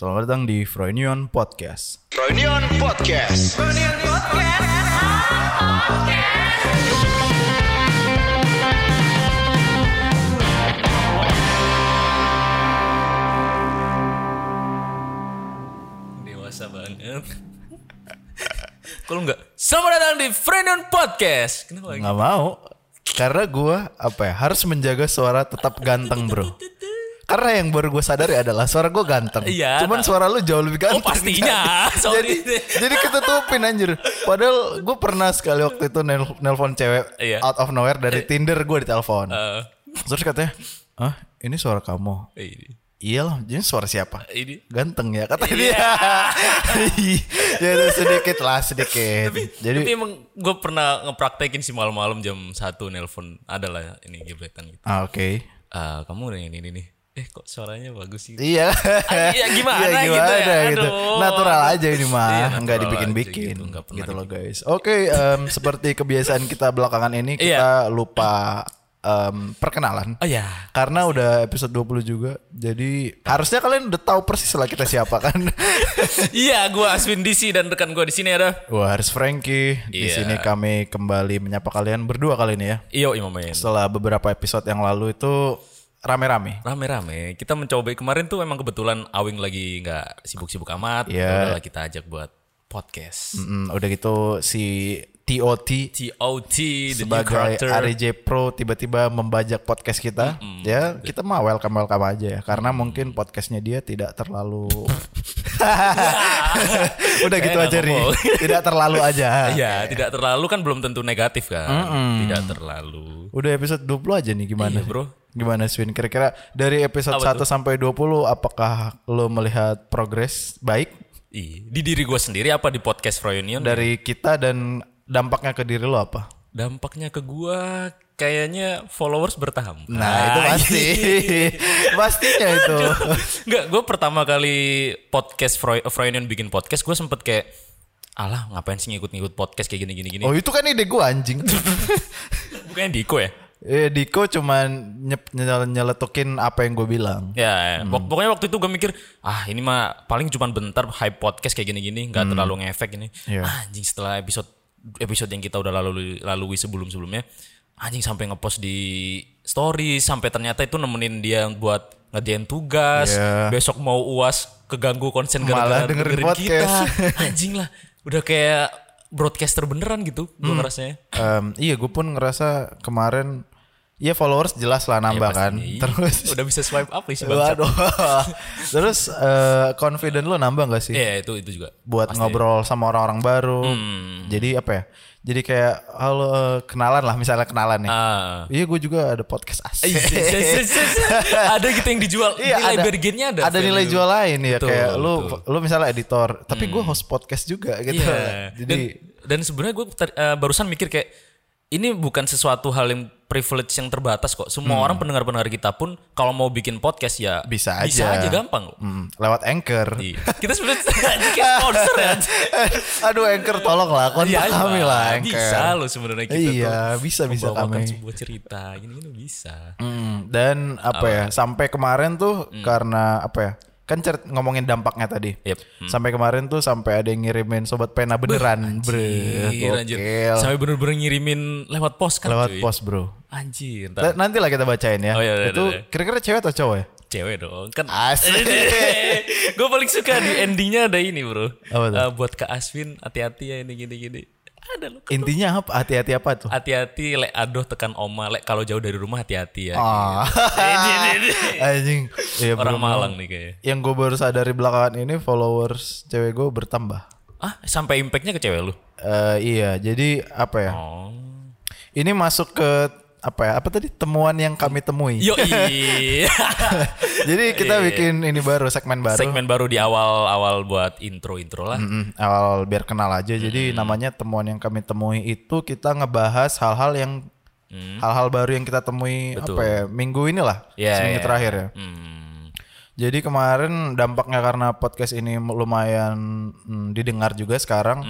Selamat datang di Froynion Podcast. Reunion Podcast. Dewasa banget. Kok lu enggak? Selamat datang di Friendon Podcast. Kenapa lagi? Nggak mau, karena gue apa ya harus menjaga suara tetap ganteng bro. Karena yang baru gue sadari adalah suara gue ganteng. Iya. Cuman suara lu jauh lebih ganteng. Oh, pastinya. jadi, Sorry. jadi ketutupin anjir. Padahal gue pernah sekali waktu itu nel nelpon cewek Iya. out of nowhere dari Tinder gue ditelepon. Eh, Terus katanya, ah ini suara kamu. ini. Iya lah, jadi suara siapa? Ini. Ganteng ya kata Iya. dia. ya itu sedikit lah sedikit. jadi Tapi emang gue pernah ngepraktekin sih malam-malam jam 1 nelpon adalah ini gebretan gitu. ah, oke. Ah, kamu udah ini ini nih. Eh kok suaranya bagus sih? Iya. iya, gimana Iya, gitu ya? gitu. Aduh. Natural aja ini mah, Iya, nggak natural dibikin-bikin gitu, nggak gitu loh guys. Oke, em, seperti kebiasaan kita belakangan ini Iya. kita lupa em, perkenalan. Oh ya. Karena udah episode 20 juga. Jadi harusnya kalian udah tahu persis lah kita siapa kan. iya, gue Aswin DC dan rekan gue di sini ada. Wah, harus Frankie. Di Iya. sini kami kembali menyapa kalian berdua kali ini ya. Iyo Imamen. Setelah beberapa episode yang lalu itu rame-rame. Rame-rame. Kita mencoba kemarin tuh emang kebetulan Awing lagi nggak sibuk-sibuk amat. Iya. Ya Udahlah kita ajak buat podcast. Mm, udah gitu si TOT TOT sebagai. RJ Pro tiba-tiba membajak podcast kita, ya kita mah welcome welcome aja ya, karena mungkin podcastnya dia tidak terlalu, udah gitu Saya aja nih, tidak terlalu aja. Iya, tidak terlalu kan belum tentu negatif kan. Tidak terlalu. Udah episode 20 aja nih gimana? Iya, bro. Gimana Swin? Kira-kira dari episode 1 sampai 20 apakah lo melihat progres baik Ih, di diri gue sendiri apa di podcast Froyonion? dari kita dan dampaknya ke diri lo apa? Dampaknya ke gue kayaknya followers bertambah. Nah, itu pasti. Pastinya itu. Enggak, gue pertama kali podcast Froy Froyonion bikin podcast, gue sempet kayak Alah ngapain sih ngikut-ngikut podcast kayak gini-gini gini. Oh itu kan ide gue anjing. Bukannya Diko ya? eh, Diko cuman nyep, nyel- nyeletukin apa yang gue bilang. Ya, ya. Pok- pokoknya waktu itu gue mikir, ah ini mah paling cuma bentar hype podcast kayak gini-gini, nggak terlalu ngefek ini. Iya. Anjing setelah episode episode yang kita udah lalui lalui sebelum-sebelumnya, anjing sampai ngepost di story, sampai ternyata itu nemenin dia buat ngerjain tugas, Iya. besok mau uas keganggu konsen gara-gara dengerin dengerin podcast. kita. Anjing lah, udah kayak broadcaster beneran gitu, gue ngerasanya. Em, iya gue pun ngerasa kemarin ya followers jelas lah nambah kan. Iya, Terus udah bisa swipe up nih si bangsat. Waduh. Terus eh, confident lo nambah gak sih? Iya itu itu juga. buat ngobrol sama orang-orang baru. Hmm. Jadi apa ya? Jadi kayak halo eh, kenalan lah misalnya kenalan nih. Ah. Iya gue juga ada podcast asik. ada gitu yang dijual Iya nilai ada bargainnya ada ada nilai jual lain ya Betul, kayak lu betul. lu misalnya editor tapi gue host podcast juga gitu iya jadi dan dan sebenarnya gue barusan mikir kayak ini bukan sesuatu hal yang privilege yang terbatas kok. Semua orang pendengar-pendengar kita pun kalau mau bikin podcast ya Hmm. bisa bisa aja. aja gampang loh Hmm, lewat anchor. Iya. kita sebenarnya sponsor ya. Aduh anchor tolong lah kontak Iya, kami lah anchor. bisa loh sebenarnya kita Iya, tuh bisa, bisa kami. sebuah cerita gini gini bisa. Hmm, dan apa? ya sampai kemarin tuh Hmm. karena apa ya kan cer- ngomongin dampaknya tadi Yep. Hmm. sampai kemarin tuh sampai ada yang ngirimin sobat pena beneran bro Anjir, sampai bener-bener ngirimin lewat pos kan lewat cuy. pos bro anjir ntar Nanti lah kita bacain ya Oh, iya, iya, itu iya. kira-kira cewek atau cowok ya cewek dong kan Asik. gue paling suka di endingnya ada ini bro Apa? Eh, buat Kak Aswin hati-hati ya ini gini-gini ada loh intinya apa hati-hati apa tuh hati-hati lek aduh tekan oma lek kalau jauh dari rumah hati-hati ya Ah. Anjing. Iya, orang bro. Malang nih kayaknya Yang gue baru sadari belakangan ini followers cewek gue bertambah. ah sampai impactnya ke cewek lu Eh iya, jadi apa ya? oh Ini masuk ke apa ya? Apa tadi temuan yang kami temui. yo iya jadi kita bikin ini baru segmen baru. segmen baru di awal-awal buat intro-intro lah Mm, awal biar kenal aja. Jadi namanya temuan yang kami temui itu kita ngebahas hal-hal yang hal-hal baru yang kita temui apa ya minggu inilah Iya, seminggu iya. terakhir ya. hmm. Jadi kemarin dampaknya karena podcast ini lumayan mm, didengar juga sekarang.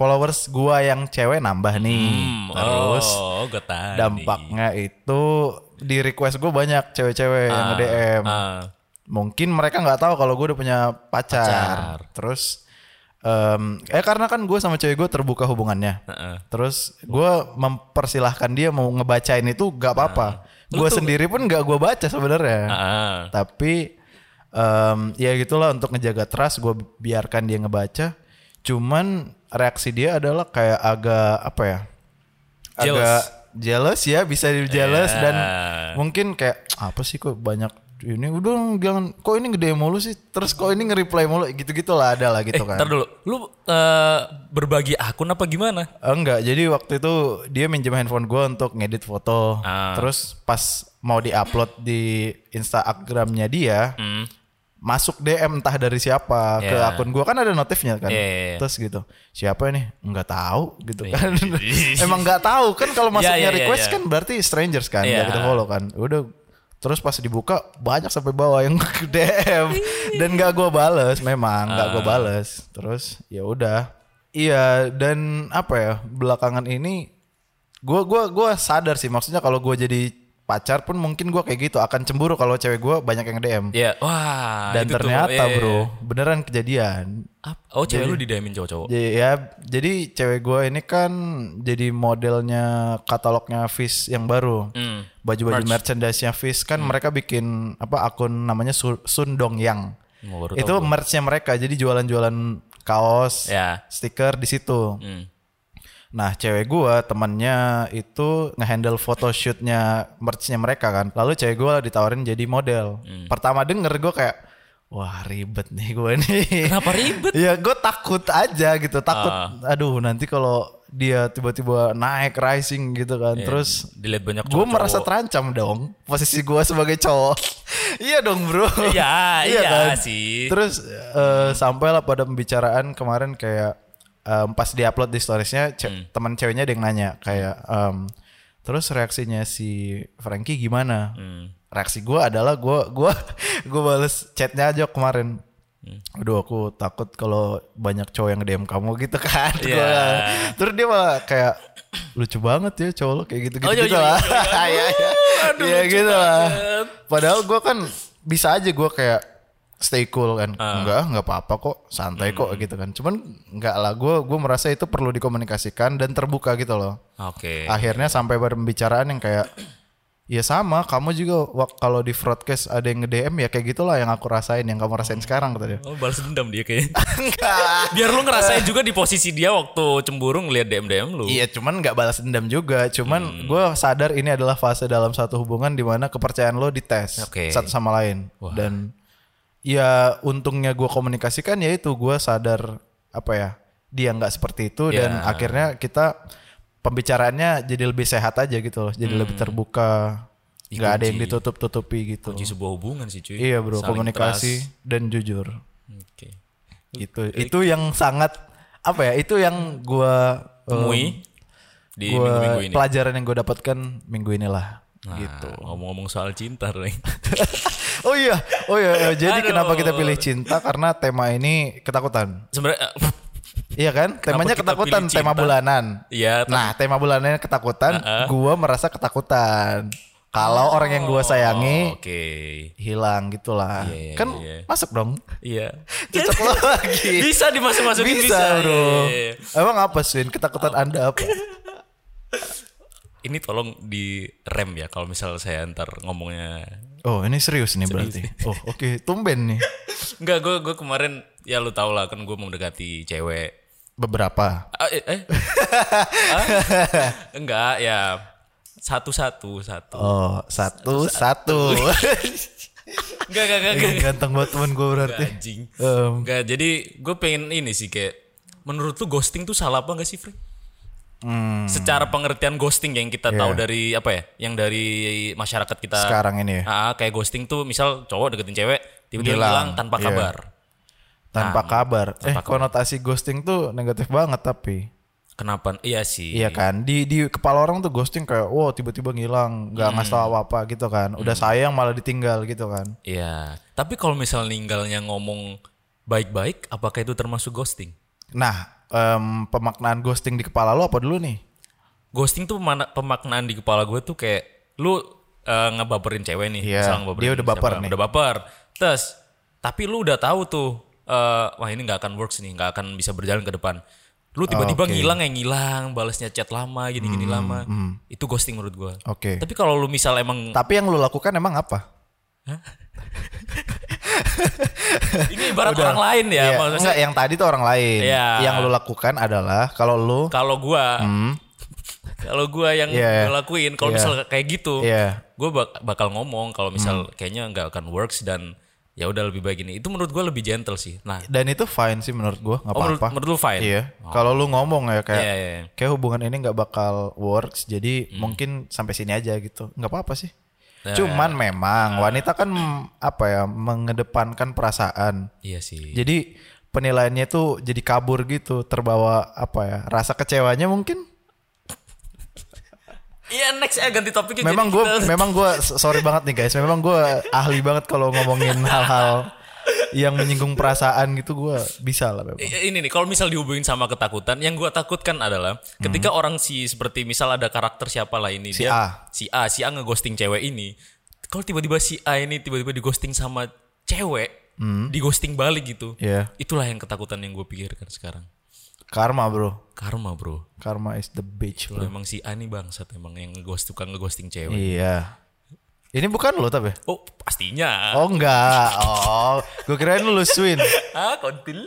Followers gua yang cewek nambah nih. Hmm, Terus oh gue dampaknya itu di request gue banyak cewek-cewek yang nih. nge-DM. Ah. mungkin mereka nggak tahu kalau gue udah punya pacar. Pacar. Terus em, eh karena kan gue sama cewek gue terbuka hubungannya. Heeh. Terus gue mempersilahkan dia mau ngebacain itu gak apa-apa. Gue sendiri pun gak gue baca sebenarnya. Ah, Tapi em, ya gitulah untuk ngejaga trust gue biarkan dia ngebaca. Cuman reaksi dia adalah kayak agak apa ya? Jealous. Agak jealous ya, bisa di jealous Ya. dan mungkin kayak apa sih kok banyak ini udah jangan kok ini gede mulu sih terus kok ini nge-reply mulu gitu-gitu lah ada lah gitu eh, kan. ntar dulu. Lu eh, berbagi akun apa gimana? Eh, Enggak, jadi waktu itu dia minjem handphone gue untuk ngedit foto. Ah. Terus pas mau diupload di Instagramnya dia, Hmm. Masuk DM entah dari siapa ke Ya. akun gue kan ada notifnya kan. Iya, iya, iya. Terus gitu, siapa ini? Enggak tahu gitu kan. Emang nggak tahu kan kalau masuknya iya, iya, request iya. kan berarti strangers kan, Iya. nggak kita follow kan. Udah Terus pas dibuka banyak sampai bawah yang ke DM dan nggak gue bales, memang nggak Ah. gue bales. Terus ya udah, iya dan apa ya belakangan ini gue gua gua sadar sih maksudnya kalau gue jadi pacar pun mungkin gue kayak gitu akan cemburu kalau cewek gue banyak yang DM. Ya, wah. dan itu tuh, ternyata iya, iya. bro beneran kejadian. Oh, cewek lu didamin cowok-cowok. Jadi ya, jadi cewek gue ini kan jadi modelnya katalognya Fish yang baru. Hmm. Baju-baju merchandise-nya Fish kan mereka bikin apa akun namanya Su- Sundong Yang. Oh, Itu merch-nya mereka. Jadi jualan-jualan kaos, Ya. stiker di situ. Hmm. Nah, cewek gua temannya itu ngehandle photoshootnya merchnya mereka kan. Lalu cewek gua ditawarin jadi model. Hmm. Pertama denger gue kayak wah ribet nih gue nih. Kenapa ribet? ya gue takut aja gitu. Takut Ah. aduh nanti kalau dia tiba-tiba naik rising gitu kan. Iya, Terus dilihat banyak gue cowok-cowok. merasa terancam dong posisi gua sebagai cowok. iya dong bro. Iya, iya kan? sih. Terus eh, sampailah pada pembicaraan kemarin kayak em, pas diupload di storiesnya ce- Hmm. teman ceweknya ada yang nanya kayak em, terus reaksinya si Frankie gimana? Hmm. Reaksi gua adalah gua gua gua bales chatnya aja kemarin. Hmm. Aduh aku takut kalau banyak cowok yang DM kamu gitu kan. Gua- Terus dia malah kayak lucu banget ya cowok lo kayak gitu-gitu Oh, iya, gitu iya, lah. iya, iya. Iya iya. Gitu lah. banget. Padahal gua kan bisa aja gua kayak stay cool kan. Ah. Enggak, enggak apa-apa kok, santai kok Hmm. gitu kan. Cuman enggak lah gua gua merasa itu perlu dikomunikasikan dan terbuka gitu loh. Oke. Akhirnya sampai pada pembicaraan yang kayak Ya sama, kamu juga kalau di broadcast ada yang nge-DM ya kayak gitulah yang aku rasain, yang kamu rasain sekarang kata dia. Oh, balas dendam dia kayaknya. Enggak. Biar lu ngerasain juga di posisi dia waktu cemburu ngeliat DM-DM lu. Iya, cuman nggak balas dendam juga. Hmm. Cuman gua sadar ini adalah fase dalam satu hubungan di mana kepercayaan lo dites Oke. satu sama lain. Dan ya untungnya gua komunikasikan ya itu gua sadar apa ya dia nggak seperti itu dan Ya. akhirnya kita pembicaraannya jadi lebih sehat aja gitu loh. Jadi lebih terbuka. Nggak ada yang kunci. ditutup-tutupi gitu. Kunci sebuah hubungan sih cuy. Iya bro, Saling komunikasi trust. dan jujur. Oke. Itu itu yang sangat apa ya? Itu yang gua um, Temui di gua minggu-minggu ini. pelajaran yang gue dapatkan minggu inilah Nah, gitu. Ngomong-ngomong soal cinta, Reng. Oh iya, oh iya. iya. Jadi Aduh. kenapa kita pilih cinta? Karena tema ini ketakutan. Sebenarnya Iya kan? Temanya ketakutan, tema bulanan. Iya, Nah, tema bulanannya ketakutan. Gua merasa ketakutan. Kalau orang yang gua sayangi Oh, Oke. hilang gitulah. Iya, iya, kan iya. masuk dong. Iya. Cocok lo lagi. Bisa dimasuk-masukin bisa, bisa. bro. Iya, iya. Emang apa sih ketakutan anda apa? Ini tolong di rem ya kalau misal saya ntar ngomongnya. Oh ini serius nih berarti. Oh oke, tumben nih. Enggak, gue gue kemarin ya lu tau lah kan gue mau mendekati cewek. Beberapa. Ah, eh, eh? Ah? Enggak ya satu-satu satu. Oh satu satu. Enggak enggak enggak. enggak. Ganteng banget temen gue berarti. Anjing. Enggak, jadi gue pengen ini sih kayak menurut lu ghosting tuh salah apa enggak sih, Frank? Hmm, Secara pengertian ghosting yang kita tahu dari apa ya? Yang dari masyarakat kita sekarang ini ya. Ah, kayak ghosting tuh misal cowok deketin cewek tiba-tiba Hilang. tanpa Iya. kabar. Tanpa kabar. Eh tanpa kabar. konotasi ghosting tuh negatif banget tapi. Kenapa? Iya sih. Iya kan. Di di kepala orang tuh ghosting kayak wow tiba-tiba ngilang, nggak ngasih tahu apa-apa gitu kan. Udah sayang malah ditinggal gitu kan. Iya. Tapi kalau misal ninggalnya ngomong baik-baik, apakah itu termasuk ghosting? Nah, em, pemaknaan ghosting di kepala lo apa dulu nih? Ghosting tuh pemaknaan di kepala gue tuh kayak lu eh, ngebaperin cewek nih, Iya, misal ngebaperin dia udah baper siapa, nih. Udah baper. Terus, tapi lu udah tahu tuh, eh, wah ini nggak akan works nih, nggak akan bisa berjalan ke depan. Lu tiba-tiba Oke. ngilang yang ngilang, balasnya chat lama, gini-gini lama. Itu ghosting menurut gua. Oke. Tapi kalau lu misal emang Tapi yang lu lakukan emang apa? ini ibarat orang lain ya, Iya, maksudnya enggak yang tadi tuh orang lain. Iya. Yang lu lakukan adalah kalau lu kalau gua kalau gua yang Hmm. Iya. gua lakuin kalau Iya. misal kayak gitu Iya. gua bak- bakal ngomong kalau misal Hmm. kayaknya nggak akan works dan ya udah lebih baik ini itu menurut gua lebih gentle sih nah dan itu fine sih menurut gua nggak oh, menurut, apa-apa. menurut lu fine Iya. Kalau lu ngomong ya kayak Iya, iya, iya. kayak hubungan ini nggak bakal works, jadi Hmm. mungkin sampai sini aja gitu. nggak apa-apa sih. Ya, Cuman memang wanita kan apa ya mengedepankan perasaan. iya sih Jadi penilaiannya tuh jadi kabur gitu, terbawa apa ya rasa kecewanya mungkin. iya next ya ganti topik Memang gue, memang gue sorry banget nih guys. Memang gue ahli banget kalau ngomongin hal-hal yang menyinggung perasaan gitu gue bisa lah memang. ini nih kalau misal dihubungin sama ketakutan yang gua takutkan adalah ketika orang si seperti misal ada karakter siapa lah ini Hmm. Si dia A. si A si A ngeghosting cewek ini kalau tiba-tiba si A ini tiba-tiba dighosting sama cewek dighosting balik gitu Hmm. Iya. itulah yang ketakutan yang gue pikirkan sekarang Karma bro, karma bro karma is the bitch bro. emang si A nih bangsat emang yang ngeghost tukang ngeghosting cewek Iya. Ini bukan lo tapi. oh pastinya Oh enggak. Oh, gue kirain lu Swin. ah kontil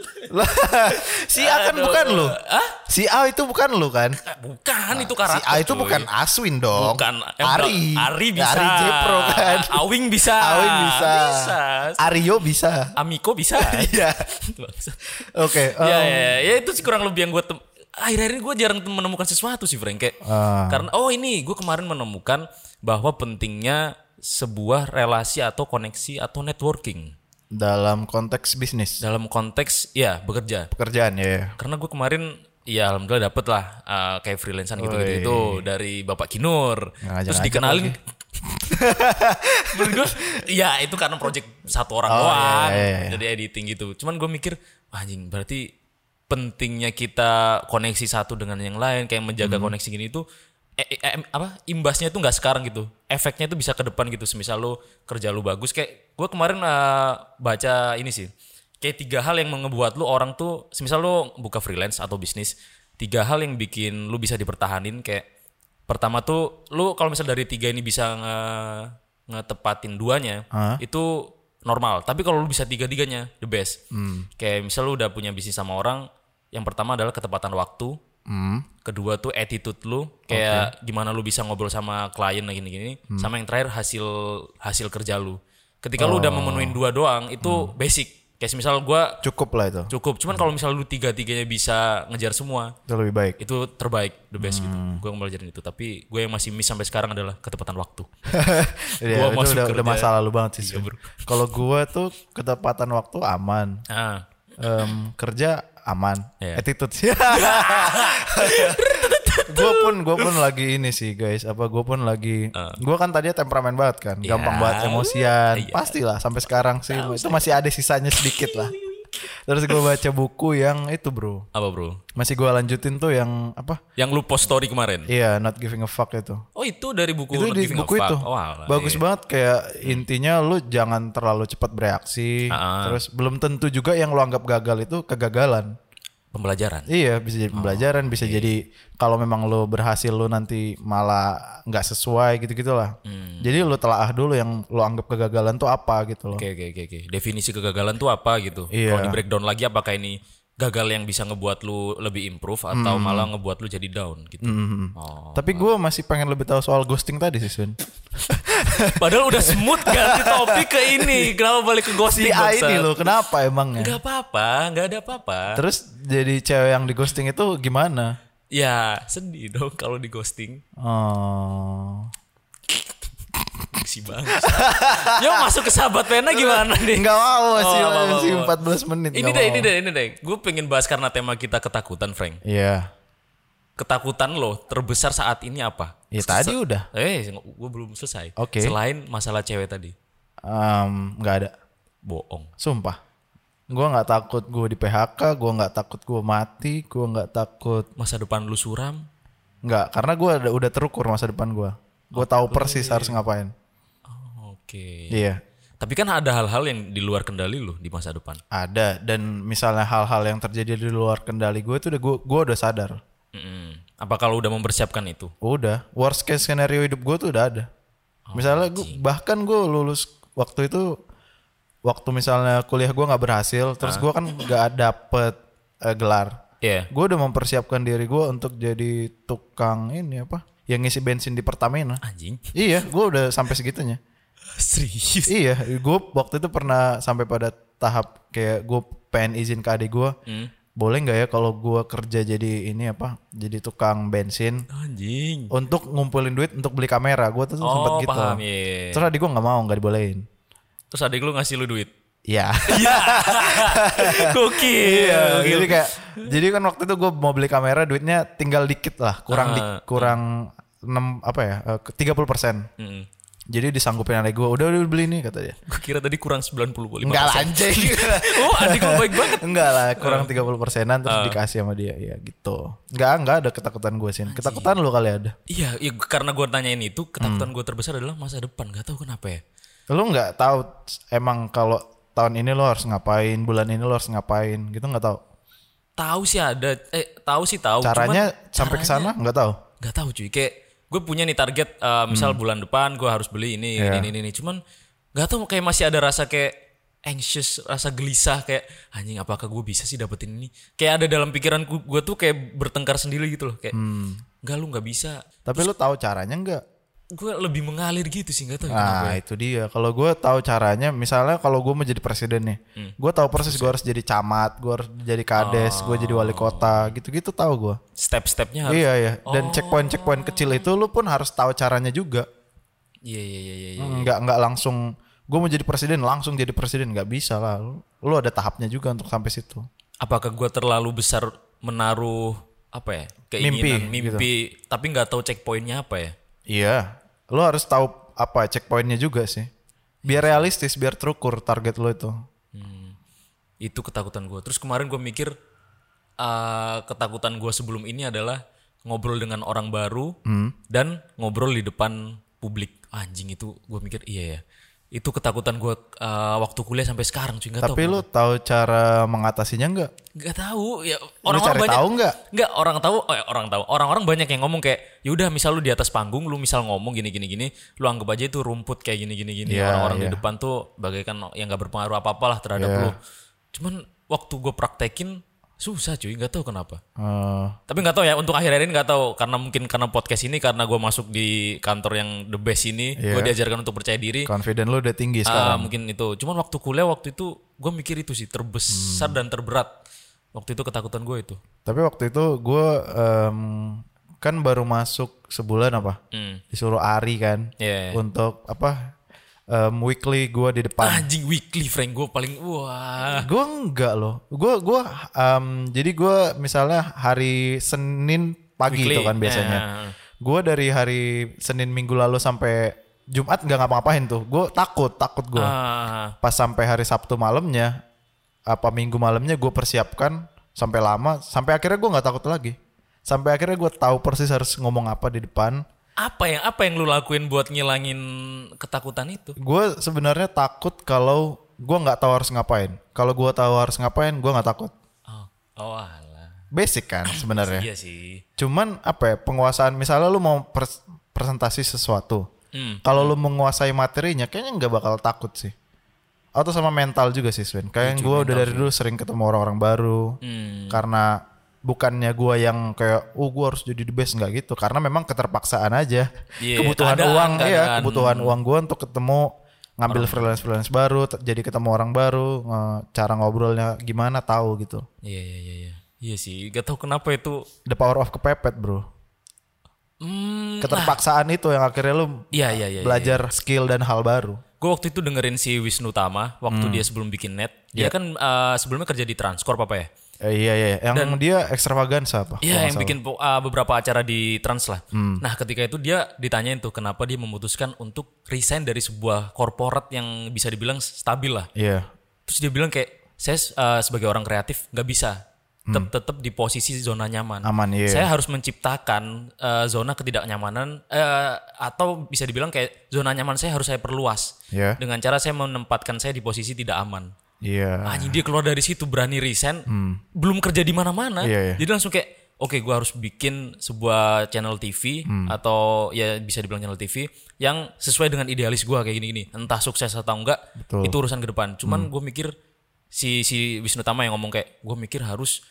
si A kan Aduh. bukan lu. ah Si A itu bukan lu kan? bukan itu Si karakter A itu cuy. bukan Aswin dong. Bukan eh, Ari. Ari bisa. Ari Jepro kan. Awing bisa. Awing bisa. Bisa. Aryo bisa. Amiko bisa. Iya. Oke. ya, um, ya, ya, ya, itu sih kurang lebih yang gue tem- akhir-akhir ini gue jarang menemukan sesuatu sih Frank kayak Ah. karena oh ini gue kemarin menemukan bahwa pentingnya sebuah relasi atau koneksi atau networking Dalam konteks bisnis, dalam konteks ya bekerja pekerjaan ya. ya. karena gue kemarin ya alhamdulillah dapet lah uh, kayak freelancer gitu gitu itu dari bapak Kinur Ngajak-ngajak terus dikenalin menurut gue ya itu karena project satu orang Oh, doang iya, iya, iya. jadi editing gitu cuman gue mikir "Wah, anjing berarti pentingnya kita koneksi satu dengan yang lain kayak menjaga Hmm. koneksi gini itu eh, eh, apa imbasnya itu nggak sekarang gitu efeknya itu bisa ke depan gitu semisal lu kerja lu bagus. Kayak gue kemarin uh, baca ini sih kayak tiga hal yang ngebuat lu orang tuh semisal lu buka freelance atau bisnis tiga hal yang bikin lu bisa dipertahanin. Kayak pertama tuh lu kalau misal dari tiga ini bisa nge ngetepatin duanya Hah? itu normal. Tapi kalau lu bisa tiga tiganya the best. Kayak misal lu udah punya bisnis sama orang yang pertama adalah ketepatan waktu Hmm. kedua tuh attitude lu kayak gimana lu bisa ngobrol sama klien gini gini sama yang terakhir hasil hasil kerja lu ketika lu udah memenuhi dua doang itu basic kayak misal gua Cukup lah itu. cukup cuman kalau misal lu tiga tiganya bisa ngejar semua Itu lebih baik. itu terbaik the best gitu gue belajarin itu tapi gue yang masih miss sampai sekarang adalah ketepatan waktu Iya, Gua itu masuk udah, kerja. udah masa lalu banget sih. Iya. Kalau gua tuh ketepatan waktu aman. ah Em, kerja aman. Iya. Attitude sih. gue pun gue pun lagi ini sih guys apa gue pun lagi gue kan tadinya temperamen banget kan gampang Iya. banget emosian Iya. pastilah sampai sekarang sih itu masih ada sisanya sedikit lah terus gue baca buku yang itu bro. Apa bro? Masih gue lanjutin tuh yang apa? Yang lu post story kemarin? Iya not giving a fuck itu. Oh itu dari buku itu Not di Giving a buku Fuck. itu. Oh, alah, bagus iya. banget kayak intinya lu jangan terlalu cepat bereaksi. Ah. terus belum tentu juga yang lu anggap gagal itu kegagalan pembelajaran Iya bisa Oh, jadi pembelajaran, bisa iya. jadi kalau memang lo berhasil lo nanti malah nggak sesuai gitu gitulah. Hmm. Jadi lo telaah dulu yang lo anggap kegagalan tuh apa gitu loh. Oke oke oke oke. Definisi kegagalan tuh apa gitu? Iya. Kalau di breakdown lagi apakah ini gagal yang bisa ngebuat lu lebih improve atau Hmm. malah ngebuat lu jadi down gitu? Oh. Tapi gue masih pengen lebih tahu soal ghosting tadi sih Sun. Padahal udah smooth ganti topik ke ini. Kenapa balik ke ghosting? Si A ini lo kenapa emangnya? Gak apa-apa, gak ada apa-apa. Terus jadi cewek yang di ghosting itu gimana? Ya sedih dong kalau di ghosting. Oh. Si bang. Yo masuk ke sahabat pena gimana nih? Enggak mau Oh, apa, apa, masih apa. 14 menit. Ini deh, ini deh, ini deh. Gue pengen bahas karena tema kita ketakutan, Frank. Iya. Ketakutan lo terbesar saat ini apa? Ya tadi udah. Eh, gue belum selesai. Oke. Selain masalah cewek tadi, Em, nggak ada. bohong. Sumpah. Gue nggak takut gue di PHK, gue nggak takut gue mati, gue nggak takut Masa depan lu suram. nggak karena gue udah terukur masa depan gue. Gue tahu persis harus ngapain. Oke. Iya. Tapi kan ada hal-hal yang di luar kendali lu di masa depan. Ada dan misalnya hal-hal yang terjadi di luar kendali gue itu udah gue gue udah sadar. Mm-mm. Apa kalau udah mempersiapkan itu? Udah, worst case scenario hidup gue tuh udah ada. misalnya gue bahkan gue lulus waktu itu waktu misalnya kuliah gue nggak berhasil, terus gue kan nggak dapet eh, gelar. Iya. Gue udah mempersiapkan diri gue untuk jadi tukang ini apa? Yang ngisi bensin di Pertamina. Anjing. iya, gue udah sampai segitunya. Serius. iya, gue waktu itu pernah sampai pada tahap kayak gue pengen izin ke adik gue. Hmm. Boleh nggak ya kalau gue kerja jadi ini apa? Jadi tukang bensin Anjing. untuk ngumpulin duit untuk beli kamera. Gue tuh sempet Oh, gitu. paham ya. Terus adik gue nggak mau, nggak dibolehin. Terus adik lu ngasih lu duit. Iya. Gokil. Iya, jadi kayak jadi kan waktu itu gue mau beli kamera duitnya tinggal dikit lah, kurang di, Ah, kurang 6 apa ya? eh, ke 30 persen. Jadi disanggupin adik gue, udah udah beli nih kata dia. Gue kira tadi kurang 90 boleh. Enggak lah anjing. Oh, adik lu baik banget. Enggak lah, kurang 30 persenan Ah. terus dikasih sama dia. Ya gitu. Enggak, enggak ada ketakutan gue sih. Ketakutan lu kali ada. Iya, iya karena gue tanyain itu, ketakutan Hmm. gue terbesar adalah masa depan. Gak tahu kenapa ya. Lu nggak tahu emang kalau tahun ini lo harus ngapain, bulan ini lo harus ngapain, gitu nggak tahu. Tahu sih ada, eh tahu sih tahu. Caranya cuman sampai ke sana nggak tahu. Gak tahu cuy. Kayak gue punya nih target, eh, misal Hmm. bulan depan gue harus beli ini, Iya. ini, ini, ini. Cuman gak tahu kayak masih ada rasa kayak anxious, rasa gelisah kayak anjing apakah gue bisa sih dapetin ini? Kayak ada dalam pikiran gue tuh kayak bertengkar sendiri gitu loh. Kayak Hmm. nggak lu nggak bisa. Tapi lu tahu caranya nggak? Gue lebih mengalir gitu sih nggak tahu kenapa. Nah itu dia. Kalau gue tahu caranya, misalnya kalau gue mau jadi presiden nih, Hmm. gue tahu persis gue harus jadi camat, gue harus jadi kades, gue jadi wali kota, gitu-gitu tahu gue. Step-stepnya harus. Iya iya. Dan checkpoint checkpoint kecil itu lu pun harus tahu caranya juga. Iya iya iya iya. iya. Nggak nggak langsung gue mau jadi presiden langsung jadi presiden nggak bisa lah. Lu, lu ada tahapnya juga untuk sampai situ. Apakah gue terlalu besar menaruh apa ya keinginan mimpi, tapi nggak tahu checkpointnya apa ya? Iya. Lu harus tahu apa checkpointnya juga sih. Biar realistis, biar terukur target lu itu. itu ketakutan gue terus kemarin gue mikir eh, ketakutan gue sebelum ini adalah ngobrol dengan orang baru dan ngobrol di depan publik. Anjing itu gue mikir iya ya itu ketakutan gue eh, waktu kuliah sampai sekarang cuy tahu Tapi lu tahu cara mengatasinya nggak? nggak tahu ya Lu orang-orang cari banyak tahu nggak? nggak orang tahu eh, orang tahu orang-orang banyak yang ngomong kayak yaudah misal lu di atas panggung lu misal ngomong gini gini gini lu anggap aja itu rumput kayak gini gini gini Iya, orang-orang di iya. depan tuh bagaikan yang nggak berpengaruh apa apalah terhadap Iya. lu cuman waktu gue praktekin susah cuy nggak tahu kenapa Eh, tapi nggak tahu ya untuk akhir-akhir ini nggak tahu karena mungkin karena podcast ini karena gue masuk di kantor yang the best ini gue Iya. diajarkan untuk percaya diri confident lu udah tinggi Ah, sekarang. mungkin itu. Cuman waktu kuliah waktu itu gue mikir itu sih terbesar Hmm. dan terberat. Waktu itu ketakutan gue itu. Tapi waktu itu gue em, kan baru masuk sebulan apa? Hmm. Disuruh Ari kan Iya. untuk apa? Em, weekly gue di depan. Anjing weekly Frank gue paling wah. Gue enggak loh. Gue gua em, jadi gue misalnya hari Senin pagi Weekly, itu kan biasanya. eh. Gue dari hari Senin minggu lalu sampai Jumat nggak ngapa-ngapain tuh. Gue takut, takut gue. Ah, Pas sampai hari Sabtu malamnya, apa Minggu malamnya gue persiapkan sampai lama, sampai akhirnya gue nggak takut lagi. Sampai akhirnya gue tahu persis harus ngomong apa di depan. Apa yang apa yang lu lakuin buat ngilangin ketakutan itu? Gue sebenarnya takut kalau gue nggak tahu harus ngapain. Kalau gue tahu harus ngapain, gue nggak takut. Oh, oh alah. Basic kan sebenarnya. Iya sih. Cuman apa ya penguasaan misalnya lu mau pres- presentasi sesuatu. Hmm. Kalau lu menguasai materinya kayaknya nggak bakal takut sih. Atau sama mental juga sih Sven. Kayak gue udah dari dulu sering ketemu orang-orang baru. Hmm. Karena bukannya gue yang kayak oh gue harus jadi the best nggak gitu. Karena memang keterpaksaan aja. Iya, kebutuhan keadaan, uang ya, kebutuhan uang gue untuk ketemu ngambil freelance freelance baru, jadi ketemu orang baru, cara ngobrolnya gimana tahu gitu. Iya iya iya iya. Iya sih, gak tahu kenapa itu. The power of kepepet bro. Hmm, keterpaksaan itu yang akhirnya lu iya iya iya. belajar skill dan hal baru. Gue waktu itu dengerin si Wisnu Tama waktu Hmm. dia sebelum bikin net. Iya. Dia kan eh, sebelumnya kerja di Transcorp apa ya? Eh, iya iya, yang dia ekstravaganza apa? Iya yang bikin uh, beberapa acara di Trans lah. Hmm. Nah ketika itu dia ditanyain tuh kenapa dia memutuskan untuk resign dari sebuah korporat yang bisa dibilang stabil lah. Iya. Terus dia bilang kayak saya uh, sebagai orang kreatif nggak bisa tetap tetap di posisi zona nyaman. Aman, iya. Saya harus menciptakan eh, zona ketidaknyamanan eh, atau bisa dibilang kayak zona nyaman saya harus saya perluas. Iya. Dengan cara saya menempatkan saya di posisi tidak aman. Iya. Anjing dia keluar dari situ berani resign, belum kerja di mana-mana. Iya, iya. Jadi langsung kayak oke gue harus bikin sebuah channel TV Hmm. atau ya bisa dibilang channel TV yang sesuai dengan idealis gue kayak gini-gini. Entah sukses atau enggak, Betul. Hmm. itu urusan ke depan. Cuman gue mikir si si Wisnu Tama yang ngomong kayak gue mikir harus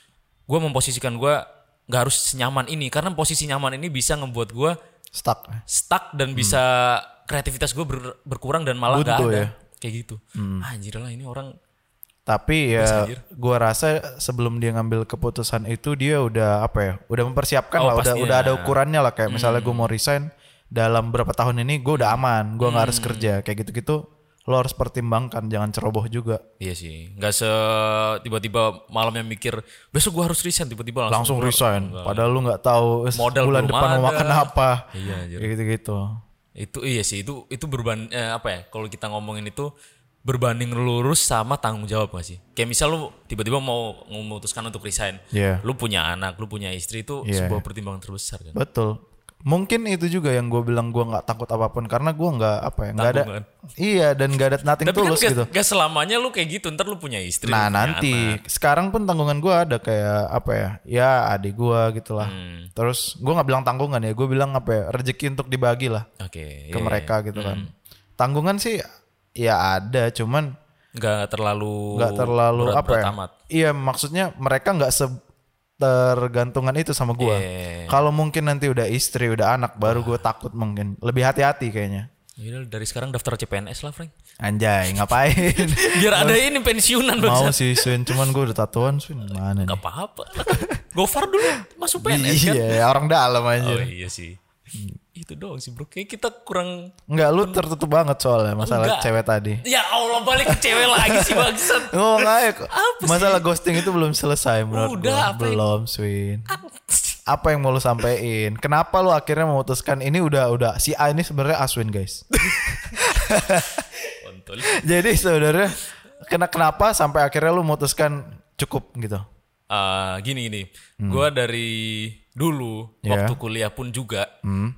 gue memposisikan gue nggak harus senyaman ini karena posisi nyaman ini bisa ngebuat gue Stuck. stuck dan bisa kreativitas gue ber- berkurang dan malah Hmm. Buntu ada ya. Hmm. kayak gitu. Anjir lah ini orang Tapi ya gua rasa sebelum dia ngambil keputusan itu dia udah apa ya? Udah mempersiapkan Oh, lah, udah pastinya. udah ada ukurannya lah kayak misalnya gua mau resign dalam berapa tahun ini gue udah aman, gua nggak harus Hmm. kerja kayak gitu-gitu. Lo harus pertimbangkan, jangan ceroboh juga. Iya sih, nggak se tiba-tiba malamnya mikir besok gua harus resign tiba-tiba Langsung langsung, resign, padahal lu nggak tahu Modal bulan depan mau ada. makan apa. Iya. Kayak gitu-gitu. itu iya sih itu itu berban eh, apa ya kalau kita ngomongin itu berbanding lurus sama tanggung jawab gak sih kayak misal lu tiba-tiba mau memutuskan untuk resign Iya. lu punya anak lu punya istri itu Iya, sebuah pertimbangan terbesar kan Betul. Mungkin itu juga yang gue bilang gue nggak takut apa pun karena gue nggak apa ya nggak ada. Tanggungan. Iya dan nggak ada nothing tapi kan tulus gak, gitu. gak selamanya lu kayak gitu ntar lu punya istri Nah punya nanti anak. sekarang pun tanggungan gue ada kayak apa ya? Ya adik gue gitulah. Hmm. Terus gue nggak bilang tanggungan ya, gue bilang apa ya? Rezeki untuk dibagi lah oke ke iya, mereka gitu Hmm. kan. Tanggungan sih ya ada, cuman nggak terlalu nggak terlalu berat, apa berat ya? amat. Iya maksudnya mereka nggak se tergantungan itu sama gue. Iya. Kalau mungkin nanti udah istri, udah anak, baru gue takut mungkin lebih hati-hati kayaknya. Yaudah, dari sekarang daftar CPNS lah Frank Anjay, ngapain? biar ada ini pensiunan Mau bangsa sih Sun, cuman gue udah tatuan Sun, mana nih? Gak apa-apa. Gofar dulu masuk PNS kan. Iya, orang dalam Oh aja. iya sih. Itu doang sih bro. Kayak kita kurang. Enggak, lu tertutup banget soalnya masalah Enggak. cewek tadi. Ya Allah balik ke cewek lagi sih bangsat. Ngomong aja kok. Apa sih? Masalah ghosting itu belum selesai menurut Udah, gua. apa yang- Belum, Swin. Apa yang mau lu sampein? Kenapa lu akhirnya memutuskan ini udah udah si A ini sebenarnya Aswin, guys. Jadi sebenarnya kena kenapa sampai akhirnya lu memutuskan cukup gitu? Eh, gini gini. Gua dari dulu Hmm. Ya. waktu kuliah pun juga. Hmm.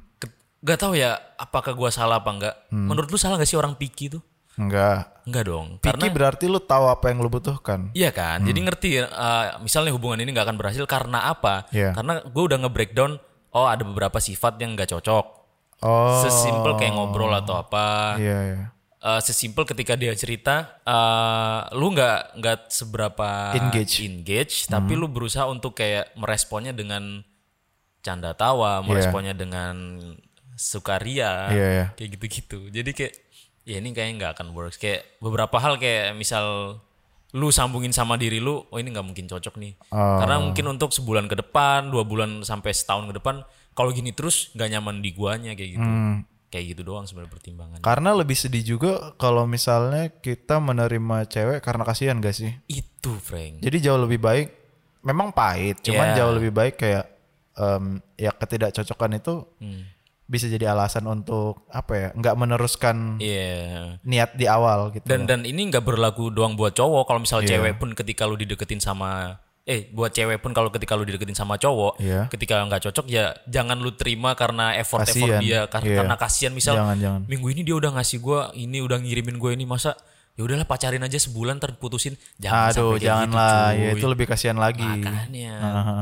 Gak tahu ya apakah gua salah apa enggak. Menurut lu salah gak sih orang picky tuh? Enggak. Enggak dong. Piki Karena berarti lu tahu apa yang lu butuhkan. Iya kan, jadi Hmm. ngerti eh, misalnya hubungan ini nggak akan berhasil karena apa? Iya. Karena gue udah nge-breakdown, oh ada beberapa sifat yang nggak cocok. Oh. Sesimpel kayak ngobrol atau apa. Iya, iya. Eh, sesimpel ketika dia cerita, eh, lu nggak nggak seberapa Engage. engage, tapi lu berusaha untuk kayak meresponnya dengan canda tawa, meresponnya dengan sukaria, Iya, iya. kayak gitu-gitu. Jadi kayak ya ini kayaknya nggak akan works. Kayak beberapa hal kayak misal lu sambungin sama diri lu, oh ini nggak mungkin cocok nih. Oh. Karena mungkin untuk sebulan ke depan, dua bulan sampai setahun ke depan, kalau gini terus nggak nyaman di guanya kayak gitu. Hmm. Kayak gitu doang sebenarnya pertimbangan. Karena lebih sedih juga kalau misalnya kita menerima cewek karena kasihan gak sih? Itu, Frank. Jadi jauh lebih baik, memang pahit, cuman Iya. jauh lebih baik kayak em, ya ketidakcocokan itu Hmm. bisa jadi alasan untuk apa ya, nggak meneruskan Iya. niat di awal gitu. Dan dan ini nggak berlaku doang buat cowok. Kalau misal Iya. cewek pun ketika lu dideketin sama eh buat cewek pun kalau ketika lu dideketin sama cowok, Iya. ketika nggak cocok ya jangan lu terima karena effort effort Kasian. dia karena, Iya. karena kasihan misal Jangan, jangan. minggu ini dia udah ngasih gua ini udah ngirimin gue ini masa ya udahlah pacarin aja sebulan terputusin jangan Aduh, sampai janganlah, gitu, ya cuy. itu lebih kasihan lagi. makanya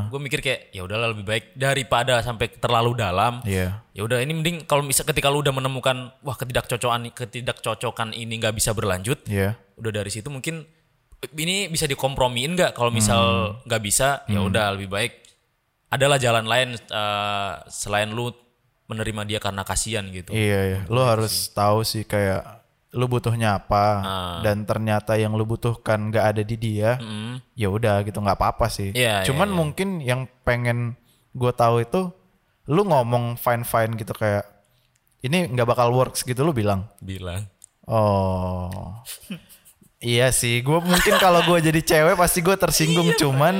gue mikir kayak ya udahlah lebih baik daripada sampai terlalu dalam Iya. ya udah ini mending kalau bisa ketika lu udah menemukan wah ketidakcocokan ketidakcocokan ini nggak bisa berlanjut Iya. udah dari situ mungkin ini bisa dikompromiin nggak kalau misal Hmm. nggak bisa ya udah lebih baik adalah jalan lain eh, selain lu menerima dia karena kasihan gitu Iya, iya. Lu harus tahu sih kayak lu butuhnya apa Ah. dan ternyata yang lu butuhkan nggak ada di dia. Ya udah gitu nggak apa-apa sih. Iya, Cuman iya, iya. mungkin yang pengen gue tahu itu lu ngomong fine fine gitu kayak ini nggak bakal works gitu lu bilang. bilang Oh. iya sih, gue mungkin kalau gue jadi cewek pasti gue tersinggung Iya, cuman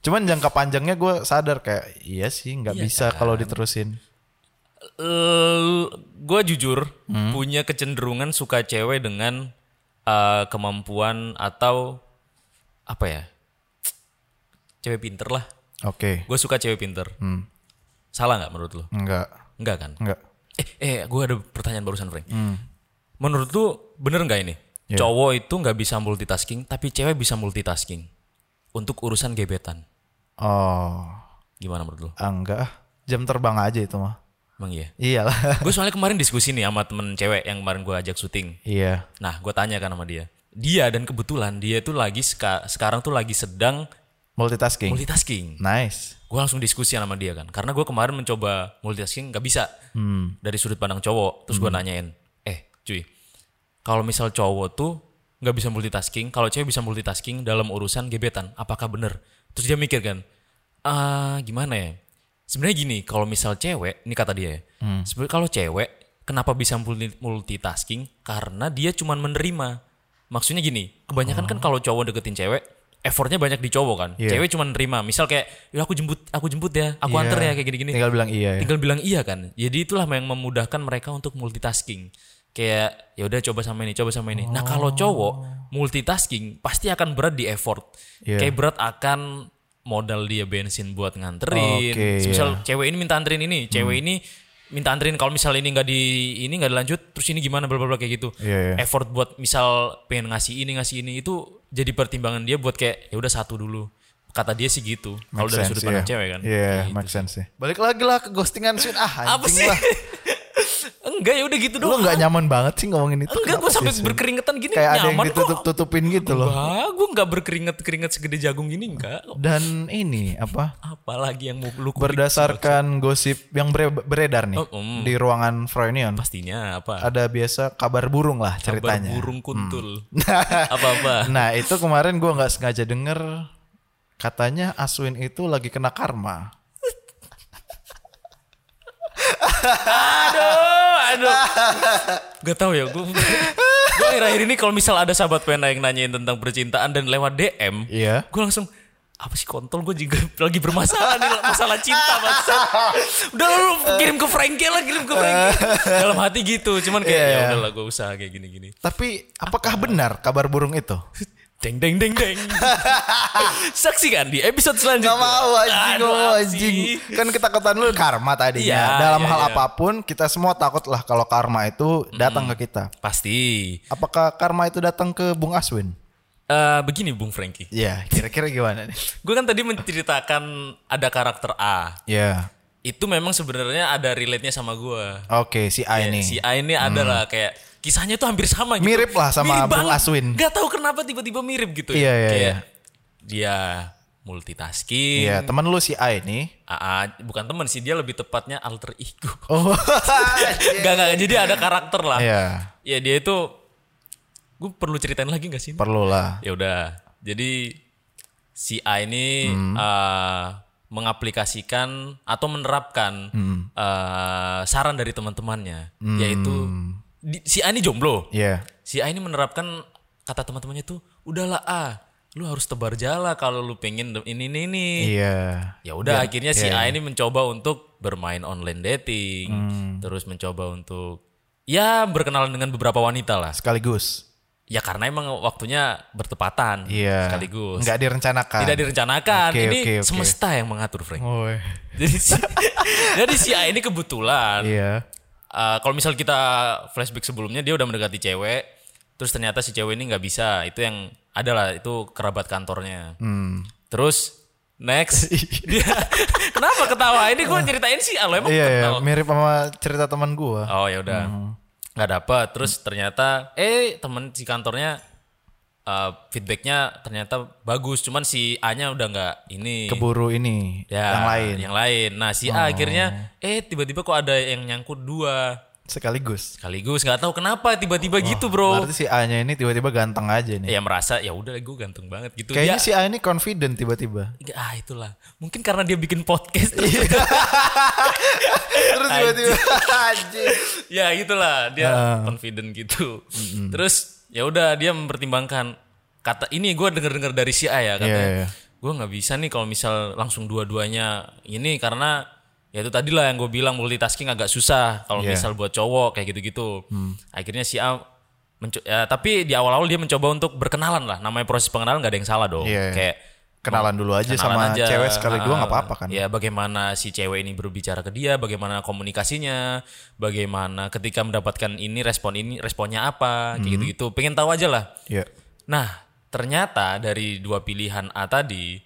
cuman jangka panjangnya gue sadar kayak iya sih nggak Iya bisa kan? kalau diterusin. Gue jujur Hmm. punya kecenderungan suka cewek dengan eh, kemampuan atau apa ya cewek pinter lah. Oke. Gue suka cewek pinter. Hmm. Salah nggak menurut lu? Enggak. Enggak kan? Enggak. Eh, eh, gue ada pertanyaan barusan, Frank. Hmm. Menurut lu bener nggak ini? Iya. Cowok itu nggak bisa multitasking, tapi cewek bisa multitasking untuk urusan gebetan. Oh. Gimana menurut? Ah, enggak. Jam terbang aja itu mah. Emang iya. Iyalah. gue soalnya kemarin diskusi nih sama temen cewek yang kemarin gue ajak syuting. iya. Nah, gue tanya kan sama dia. Dia dan kebetulan dia tuh lagi seka- sekarang tuh lagi sedang Multitasking. multitasking. nice. Gue langsung diskusi sama dia kan. Karena gue kemarin mencoba multitasking nggak bisa Hmm. dari sudut pandang cowok. Terus gue nanyain, eh cuy, kalau misal cowok tuh nggak bisa multitasking, kalau cewek bisa multitasking dalam urusan gebetan, apakah bener? Terus dia mikir kan, ah gimana ya? Sebenarnya gini, kalau misal cewek, ini kata dia ya, sebenarnya kalau cewek kenapa bisa multi- multitasking? Karena dia cuman menerima. Maksudnya gini, kebanyakan kan kalau cowok deketin cewek, effortnya banyak di cowok kan. Iya. Cewek cuma nerima. Misal kayak, ya aku jemput, aku jemput ya, aku Iya. anter ya kayak gini-gini Tinggal bilang iya ya. tinggal bilang iya kan jadi itulah yang memudahkan mereka untuk multitasking kayak ya udah coba sama ini coba sama ini nah kalau cowok multitasking pasti akan berat di effort Iya. kayak berat akan modal dia bensin buat nganterin Oke, misal iya. cewek ini minta anterin ini cewek ini minta anterin kalau misal ini nggak di ini nggak dilanjut terus ini gimana bla bla bla kayak gitu Iya, iya. effort buat misal pengen ngasih ini ngasih ini itu jadi pertimbangan dia buat kayak ya udah satu dulu kata dia sih gitu kalau dari sudut pandang iya. cewek kan Iya, Kayak gitu make sense sih. Balik lagi lah ke ghostingan Swin. Ah, apa sih lah. enggak ya udah gitu Lu doang nggak nyaman banget sih ngomongin itu. Enggak, gue sampai sih, berkeringetan gini Kayak ada yang nyaman ditutup-tutupin gitu loh. Wah, gue nggak berkeringet-keringet segede jagung gini enggak. Dan ini apa? Apalagi yang mau lu Berdasarkan gosip yang beredar nih Oh, mm. di ruangan Froynion, pastinya apa? ada biasa kabar burung lah Kabar ceritanya. burung kuntul. Apa-apa? Nah itu kemarin gua nggak sengaja denger katanya Aswin itu lagi kena karma. aduh, aduh. Gak tau ya, gue gue akhir-akhir ini kalau misal ada sahabat pena yang nanyain tentang percintaan dan lewat DM, Iya. gue langsung apa sih kontol gue juga lagi bermasalah nih masalah cinta bangsa udah lu kirim ke Frankie lah kirim ke Frankie dalam hati gitu cuman kayak Iya, ya udahlah gue usaha kayak gini-gini Tapi apakah benar kabar burung itu? Deng deng deng deng. Saksikan di episode selanjutnya. Gak mau anjing, gak Aduh, mau anjing. Kan ketakutan lu karma tadinya. Iya, Dalam iya, hal iya. apa pun kita semua takut lah kalau karma itu datang ke kita. Pasti. Apakah karma itu datang ke Bung Aswin? Eh, begini Bung Frankie. Iya, kira-kira gimana nih? Gue kan tadi menceritakan ada karakter A. Iya. Itu memang sebenarnya ada relate-nya sama gue. Oke, si A ini. Si A ini adalah kayak kisahnya tuh hampir sama gitu. Mirip lah sama Bung banget. Aswin. Gak tahu kenapa tiba-tiba mirip gitu. Iya, iya, Kayak iya. dia multitasking. Iya, teman lu si A ini. AA, bukan temen sih, dia lebih tepatnya alter ego. Oh. Gak, gak, jadi ada karakter lah. Iya, Ya dia itu gue perlu ceritain lagi gak sih? perlu lah. Ya udah. Jadi si A ini Hmm. eh, mengaplikasikan atau menerapkan Hmm. eh, saran dari teman-temannya, yaitu di- si A ini jomblo. Iya. Si A ini menerapkan kata teman-temannya tuh, udahlah A, lu harus tebar jala kalau lu pengen ini ini ini. Iya. Ya udah Biar- akhirnya si iya, A iya. ini mencoba untuk bermain online dating, Hmm. terus mencoba untuk ya berkenalan dengan beberapa wanita lah. Sekaligus. Ya karena emang waktunya bertepatan Iya. sekaligus. Nggak direncanakan. Tidak direncanakan. Oke, ini oke, oke. semesta yang mengatur, Frank. Oh, Jadi si, jadi si A ini kebetulan iya. Uh, kalau misal kita flashback sebelumnya dia udah mendekati cewek, terus ternyata si cewek ini nggak bisa. Itu yang adalah itu kerabat kantornya. Hmm. Terus next dia kenapa ketawa? Ini gue ceritain sih, ah, lo emang Iya, iya, mirip sama cerita teman gua. Oh ya udah nggak dapat. Terus ternyata eh temen si kantornya uh, feedbacknya ternyata bagus. Cuman si A-nya udah nggak ini. Keburu ini Ya, yang lain. Yang lain. Nah si A akhirnya eh tiba-tiba kok ada yang nyangkut dua Sekaligus. sekaligus nggak tahu kenapa tiba-tiba gitu bro. Berarti si A-nya ini tiba-tiba ganteng aja nih. Ya merasa ya udah gue ganteng banget gitu. Kayaknya Dia- si A ini confident tiba-tiba. Ah itulah. Mungkin karena dia bikin podcast. terus- Iya. Terus tiba-tiba anjing. ya gitulah dia confident gitu. Terus ya udah dia mempertimbangkan kata ini gue denger-dengar dari si A ya katanya. Iya, iya. Gue nggak bisa nih kalau misal langsung dua-duanya ini karena ya itu tadi lah yang gue bilang multitasking agak susah kalau Iya. misal buat cowok kayak gitu-gitu. Akhirnya si A menco- ya, tapi di awal-awal dia mencoba untuk berkenalan lah. Namanya proses pengenalan nggak ada yang salah dong. Iya, iya. Kayak Kenalan dulu aja kenalan sama aja. cewek sekali dua nggak Ah, apa-apa kan. Ya bagaimana si cewek ini berbicara ke dia, bagaimana komunikasinya, bagaimana ketika mendapatkan ini respon ini responnya apa, kayak gitu-gitu. Pengen tahu aja lah. Iya. Nah, ternyata dari dua pilihan A tadi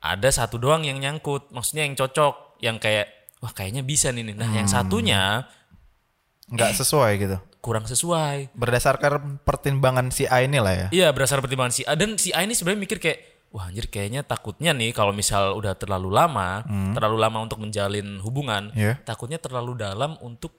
ada satu doang yang nyangkut, maksudnya yang cocok, yang kayak wah kayaknya bisa nih. Nah, yang satunya Nggak sesuai gitu. kurang sesuai. Berdasarkan pertimbangan si A ini lah ya. Iya, berdasar pertimbangan si A dan si A ini sebenarnya mikir kayak wah anjir kayaknya takutnya nih kalau misal udah terlalu lama, terlalu lama untuk menjalin hubungan, Iya. takutnya terlalu dalam untuk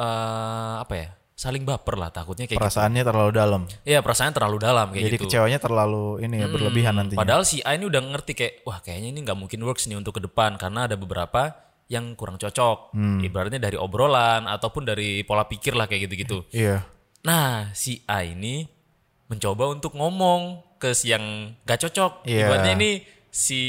eh apa ya? saling baper lah takutnya kayak gitu. Perasaannya terlalu dalam. Iya, perasaannya terlalu dalam kayak Jadi gitu. kecewanya terlalu ini ya berlebihan nantinya. Padahal si A ini udah ngerti kayak wah kayaknya ini nggak mungkin works nih untuk ke depan karena ada beberapa yang kurang cocok. Hmm. Ibaratnya dari obrolan ataupun dari pola pikir lah kayak gitu-gitu. Iya. Nah, si A ini mencoba untuk ngomong ke yang gak cocok. Iya. Ibaratnya ini si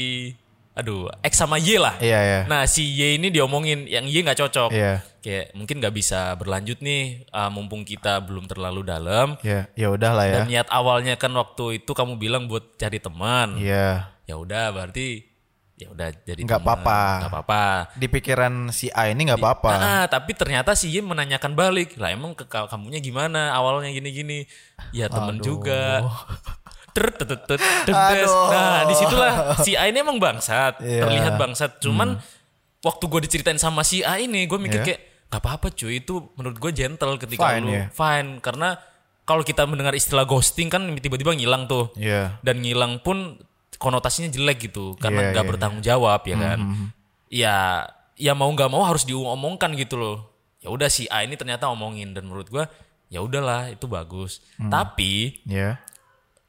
aduh, X sama Y lah. Iya, iya. Nah, si Y ini diomongin yang Y nggak cocok. Iya. Kayak mungkin nggak bisa berlanjut nih uh, mumpung kita belum terlalu dalam. Ya, ya udah lah ya. Dan niat awalnya kan waktu itu kamu bilang buat cari teman. Iya. Ya udah berarti ya udah jadi Nggak apa-apa. Nggak apa-apa. Di pikiran si A ini nggak apa-apa. Ah, tapi ternyata si Y menanyakan balik. Lah emang ke kamunya gimana? Awalnya gini-gini. Ya temen juga. Nah, di situlah si A ini emang bangsat, Iya. terlihat bangsat. Cuman waktu gue diceritain sama si A ini, gue mikir Iya. kayak gak apa-apa cuy. Itu menurut gue gentle ketika Fine, lu ya. fine. Karena kalau kita mendengar istilah ghosting kan tiba-tiba ngilang tuh. Iya. Dan ngilang pun konotasinya jelek gitu, karena Iya, nggak iya. bertanggung jawab ya kan. Ya, ya mau nggak mau harus diomongkan gitu loh. Ya udah si A ini ternyata omongin dan menurut gua ya udahlah itu bagus. Tapi Iya.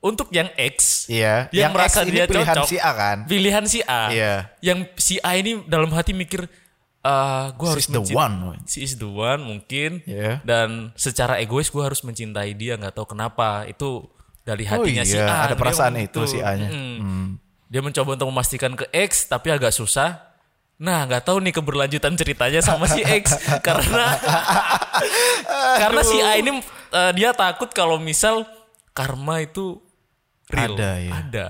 Untuk yang X, Iya. yang, Yang merasa X ini dia pilihan cocok, si A kan? Pilihan si A. Iya. Yang si A ini dalam hati mikir, eh gue harus She's the one. She is the one mungkin. Iya. Dan secara egois gue harus mencintai dia nggak tahu kenapa. Itu dari Oh hatinya si iya, A. ada Dia perasaan itu si A-nya. Mm. Dia mencoba untuk memastikan ke X tapi agak susah. Nah, nggak tahu nih keberlanjutan ceritanya sama si X karena karena si A ini eh, dia takut kalau misal karma itu real. Ada, ya. Ada.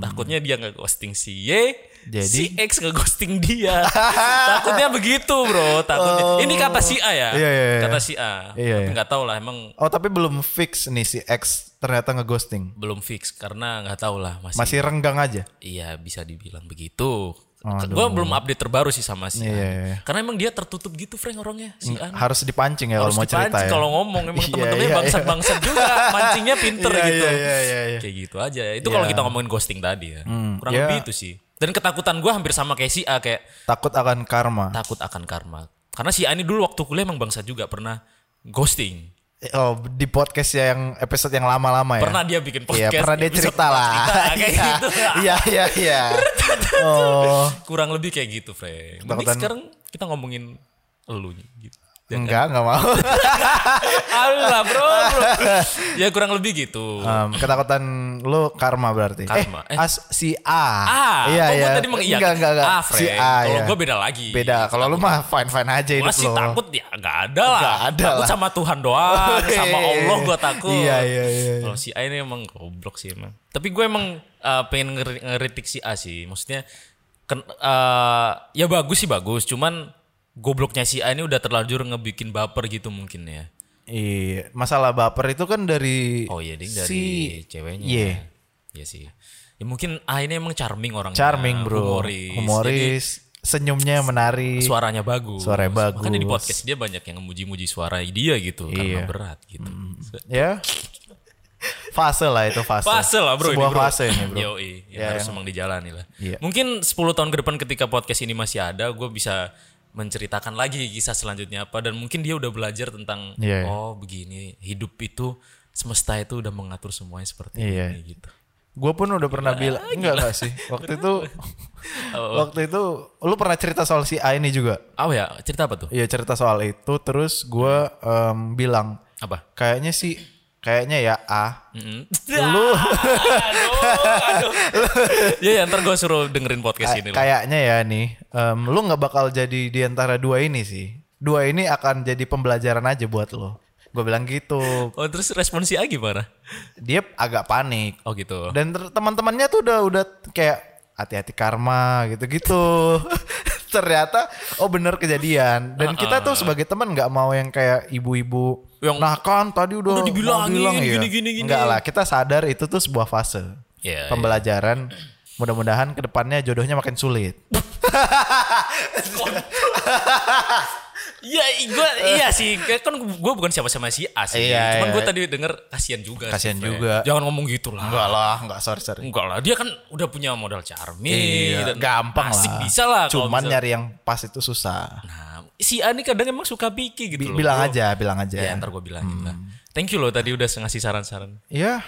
Takutnya dia nggak ghosting si Y, Jadi? si X nggak ghosting dia. Takutnya begitu, Bro. Takutnya. Ini kata si A ya. Oh. Iya, iya, iya. Kata si A. Iya, Tapi iya. nggak tahu lah emang Oh tapi belum fix nih si X ternyata ngeghosting. belum fix karena nggak tahu lah masih, Masih renggang aja. iya bisa dibilang begitu. Gue belum update terbaru sih sama si A. Iya, iya. Karena emang dia tertutup gitu Frank orangnya si A. nih. Harus dipancing ya kalau mau cerita ya. kalau ngomong emang Iya, temen-temennya iya, bangsat-bangsat juga mancingnya pinter Iya, gitu. iya, iya, iya, iya. Kayak gitu aja. Itu kalau Iya. kita ngomongin ghosting tadi ya. Kurang iya. lebih itu sih. Dan ketakutan gue hampir sama kayak si A kayak Takut akan karma. takut akan karma. Karena si A ini dulu waktu kuliah emang bangsat juga pernah ghosting. Oh di podcast ya yang episode yang lama-lama ya. Pernah dia bikin Iya podcast. pernah dia cerita lah. cerita, kayak Iya, gitu. Iya iya iya. Oh Kurang lebih kayak gitu, Frank. Mending sekarang kita ngomongin elu gitu. Enggak enggak mau. Allah, bro, bro. ya kurang lebih gitu. Em, ketakutan lu karma berarti. Karma. Eh, Eh. as si A. Ah, iya kok iya. tadi mengiyakan? Enggak enggak enggak. Ah, si. A Kalau ya. gua beda lagi. Beda. Kalau lu mah fine fine aja hidup lu. takut ya nggak ada lah. Nggak ada takut lah. sama Tuhan doang, sama Allah gua takut. Iya, iya, iya, iya. Kalau si A ini emang goblok sih emang. Tapi gue emang uh, pengen ngeri- ngeritik si A sih. Maksudnya ken- uh, ya bagus sih bagus, cuman gobloknya si A ini udah terlanjur ngebikin baper gitu mungkin ya. Iya, masalah baper itu kan dari Oh iya, ding dari si ceweknya. Iya. Iya sih. Ya mungkin A ini emang charming orangnya. charming bro, Humoris. humoris, senyumnya menarik. Jadi suaranya bagus. Suaranya bagus. Makanya di podcast dia banyak yang memuji-muji suara dia gitu karena Iya. berat gitu. Ya, fase lah itu fase. Fase lah bro Sebuah ini bro. fase ini bro. Yoi, ya, harus emang dijalani lah. Iya. Mungkin 10 tahun ke depan ketika podcast ini masih ada, gue bisa menceritakan lagi kisah selanjutnya apa dan mungkin dia udah belajar tentang Iya, iya. oh begini hidup itu semesta itu udah mengatur semuanya seperti Iya. ini gitu. Gue pun udah pernah bilang, enggak enggak sih. Waktu itu, waktu itu, lu pernah cerita soal si A ini juga. Oh ya, cerita apa tuh? Iya cerita soal itu, terus gue em, bilang, Apa? kayaknya sih, kayaknya ya A. Mm-mm. Lu aduh, aduh. ya, ya ntar gue suruh dengerin podcast ini. kayaknya ya nih, em, lu nggak bakal jadi di antara dua ini sih. Dua ini akan jadi pembelajaran aja buat lo. Gue bilang gitu. Oh terus respon si A gimana? Dia agak panik. Oh gitu. Dan teman-temannya tuh udah udah kayak hati-hati karma gitu-gitu. Ternyata oh bener kejadian. Dan kita tuh sebagai teman nggak mau yang kayak ibu-ibu. Yang- nah kan tadi udah Udah dibilangin, bilang ya. gini, gini, gini. Enggak lah, kita sadar itu tuh sebuah fase Iya, pembelajaran. Mudah-mudahan ke depannya jodohnya makin sulit. Iya, gue iya sih. Kan gue bukan siapa-siapa si A sih. Iya, Cuman iya. gue tadi denger kasihan juga. Kasihan juga. Jangan ngomong gitu lah. Enggak lah, enggak sorry sorry. Enggak lah, dia kan udah punya modal charming. Iya, dan gampang asik lah. bisa lah. Cuman misal- nyari yang pas itu susah. Nah, si A ini kadang emang suka picky gitu loh. bilang aja, bilang aja. Ya, ntar gue bilangin lah. Thank you loh tadi udah ngasih saran-saran. Iya,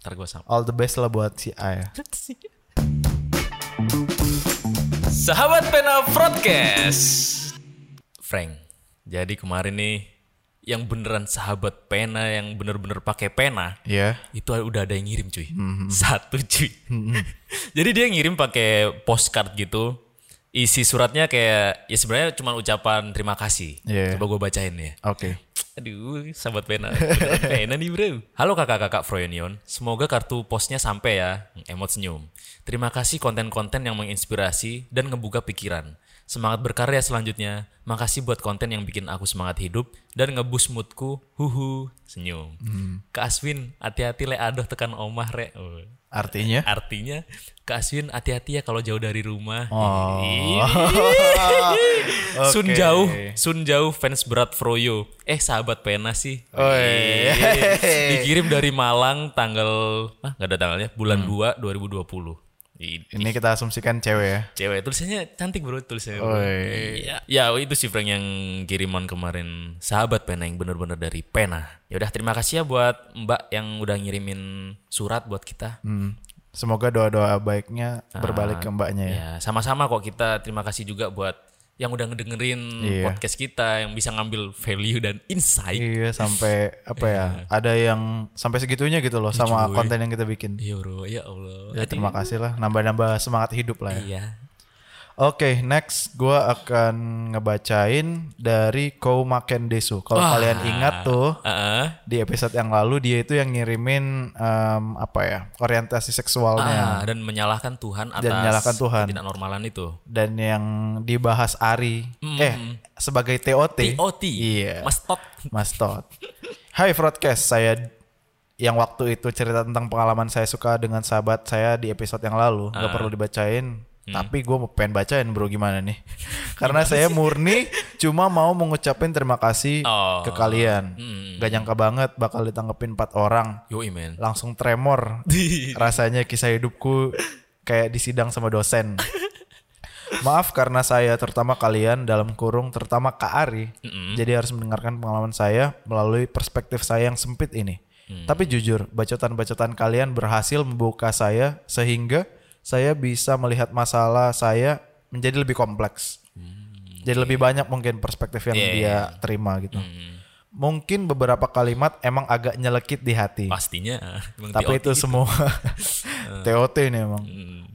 Ntar gue sama. all the best lah buat si A ya. Sahabat Pena Broadcast. Frank, jadi kemarin nih yang beneran sahabat pena yang bener-bener pakai pena Iya. itu udah ada yang ngirim cuy satu cuy jadi dia ngirim pakai postcard gitu isi suratnya kayak ya sebenarnya cuma ucapan terima kasih Iya. coba gue bacain ya Oke. Aduh, sahabat pena. Pena nih bro. Halo kakak-kakak Froyonion. Semoga kartu posnya sampai ya. Emot senyum. Terima kasih konten-konten yang menginspirasi dan ngebuka pikiran. Semangat berkarya selanjutnya. Makasih buat konten yang bikin aku semangat hidup dan ngebus moodku. Huhu, senyum. Kak Aswin, hati-hati le adoh tekan omah re. Oh. Artinya? Artinya, Kak Aswin hati-hati ya kalau jauh dari rumah. Oh. Ih. Sun jauh, Sun jauh fans berat Froyo. Eh sahabat pena sih. Oi. Ih. Dikirim dari Malang tanggal ah nggak ada tanggalnya bulan Hmm. 2 2020. Ini kita asumsikan cewek ya. Cewek tulisannya cantik bro tulisannya. bro. Iya. Ya itu sih Frank yang kiriman kemarin sahabat pena yang bener-bener dari pena. Ya udah terima kasih ya buat Mbak yang udah ngirimin surat buat kita. Hmm. Semoga doa-doa baiknya berbalik ke mbaknya ya. Ya, sama-sama kok kita terima kasih juga buat yang udah ngedengerin Iya. podcast kita yang bisa ngambil value dan insight. Iya sampai apa ya? Ada yang sampai segitunya gitu loh sama konten yang kita bikin. Iya bro, ya Allah. Ya terima kasih lah, nambah-nambah semangat hidup lah ya. Iya. Oke, next gua akan ngebacain dari Kouma Kendesu. Kalau Wah. kalian ingat tuh Heeh. di episode yang lalu dia itu yang ngirimin em, apa ya orientasi seksualnya Ah, dan menyalahkan Tuhan atas Dan menyalahkan Tuhan. tidak normalan itu. dan yang dibahas Ari eh sebagai TOT. TOT. Iya. Mas Tot. Mas Todd. Hai Broadcast, saya yang waktu itu cerita tentang pengalaman saya suka dengan sahabat saya di episode yang lalu. Gak perlu dibacain. Tapi gue mau pengen bacain bro gimana nih. Karena saya murni cuma mau mengucapin terima kasih Oh. ke kalian. Gak nyangka banget bakal ditanggepin empat orang. Yo. Langsung tremor. Rasanya kisah hidupku kayak disidang sama dosen. Maaf karena saya terutama kalian dalam kurung terutama Kak Ari. Jadi harus mendengarkan pengalaman saya melalui perspektif saya yang sempit ini. Tapi jujur, bacotan-bacotan kalian berhasil membuka saya sehingga saya bisa melihat masalah saya menjadi lebih kompleks. Jadi lebih banyak mungkin perspektif yang Iya, dia iya. terima gitu. Mungkin beberapa kalimat emang agak nyelekit di hati. Pastinya. Tapi itu semua TOT nih emang.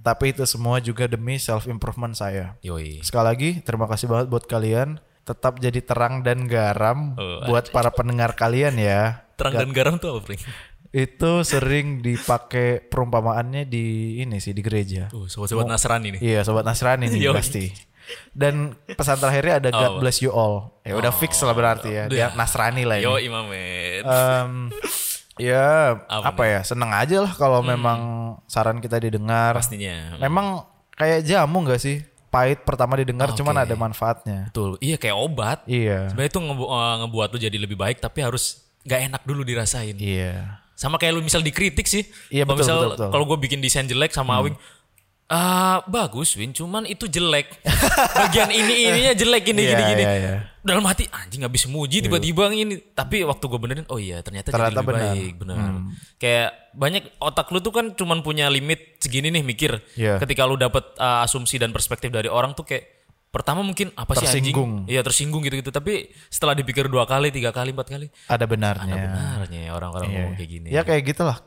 Tapi itu semua juga demi self improvement saya. Yoi. Sekali lagi terima kasih banget buat kalian. Tetap jadi terang dan garam Oh, buat para pendengar kalian ya. Terang dan garam tuh apa? Itu sering dipakai perumpamaannya di ini sih di gereja. Tuh, sobat-sobat Nasrani nih. Iya, sobat Nasrani nih pasti. Dan pesan terakhirnya ada God Oh. bless you all. Ya udah fix lah berarti ya. Dia Nasrani lah ini. Yo Imam. Em, ya Apa apa, ya seneng aja lah kalau memang saran kita didengar. Pastinya. Memang kayak jamu gak sih? Pahit pertama didengar Oke. cuman ada manfaatnya. Betul. Iya kayak obat. Iya. Sebenarnya itu ngebu- eh, ngebuat lu jadi lebih baik tapi harus gak enak dulu dirasain. Iya. Sama kayak lu misal dikritik sih. Iya, betul, misal betul, betul. Hmm. kalau gue bikin desain jelek sama Awing, ah bagus Win, cuman itu jelek. Bagian ini ininya jelek gini Iya, gini gini. iya, iya. Dalam hati anjing habis muji tiba-tiba ini. Tapi waktu gue benerin, oh iya ternyata, Ternyata jadi lebih benar. Hmm. baik, benar. Kayak banyak otak lu tuh kan cuman punya limit segini nih mikir. Iya. Ketika lu dapet uh, asumsi dan perspektif dari orang tuh kayak pertama mungkin apa sih Tersinggung. anjing? Iya tersinggung gitu-gitu. Tapi setelah dipikir dua kali, tiga kali, empat kali, Ada benarnya. ada benarnya ya orang-orang Iya. ngomong kayak gini. Ya kayak gitulah.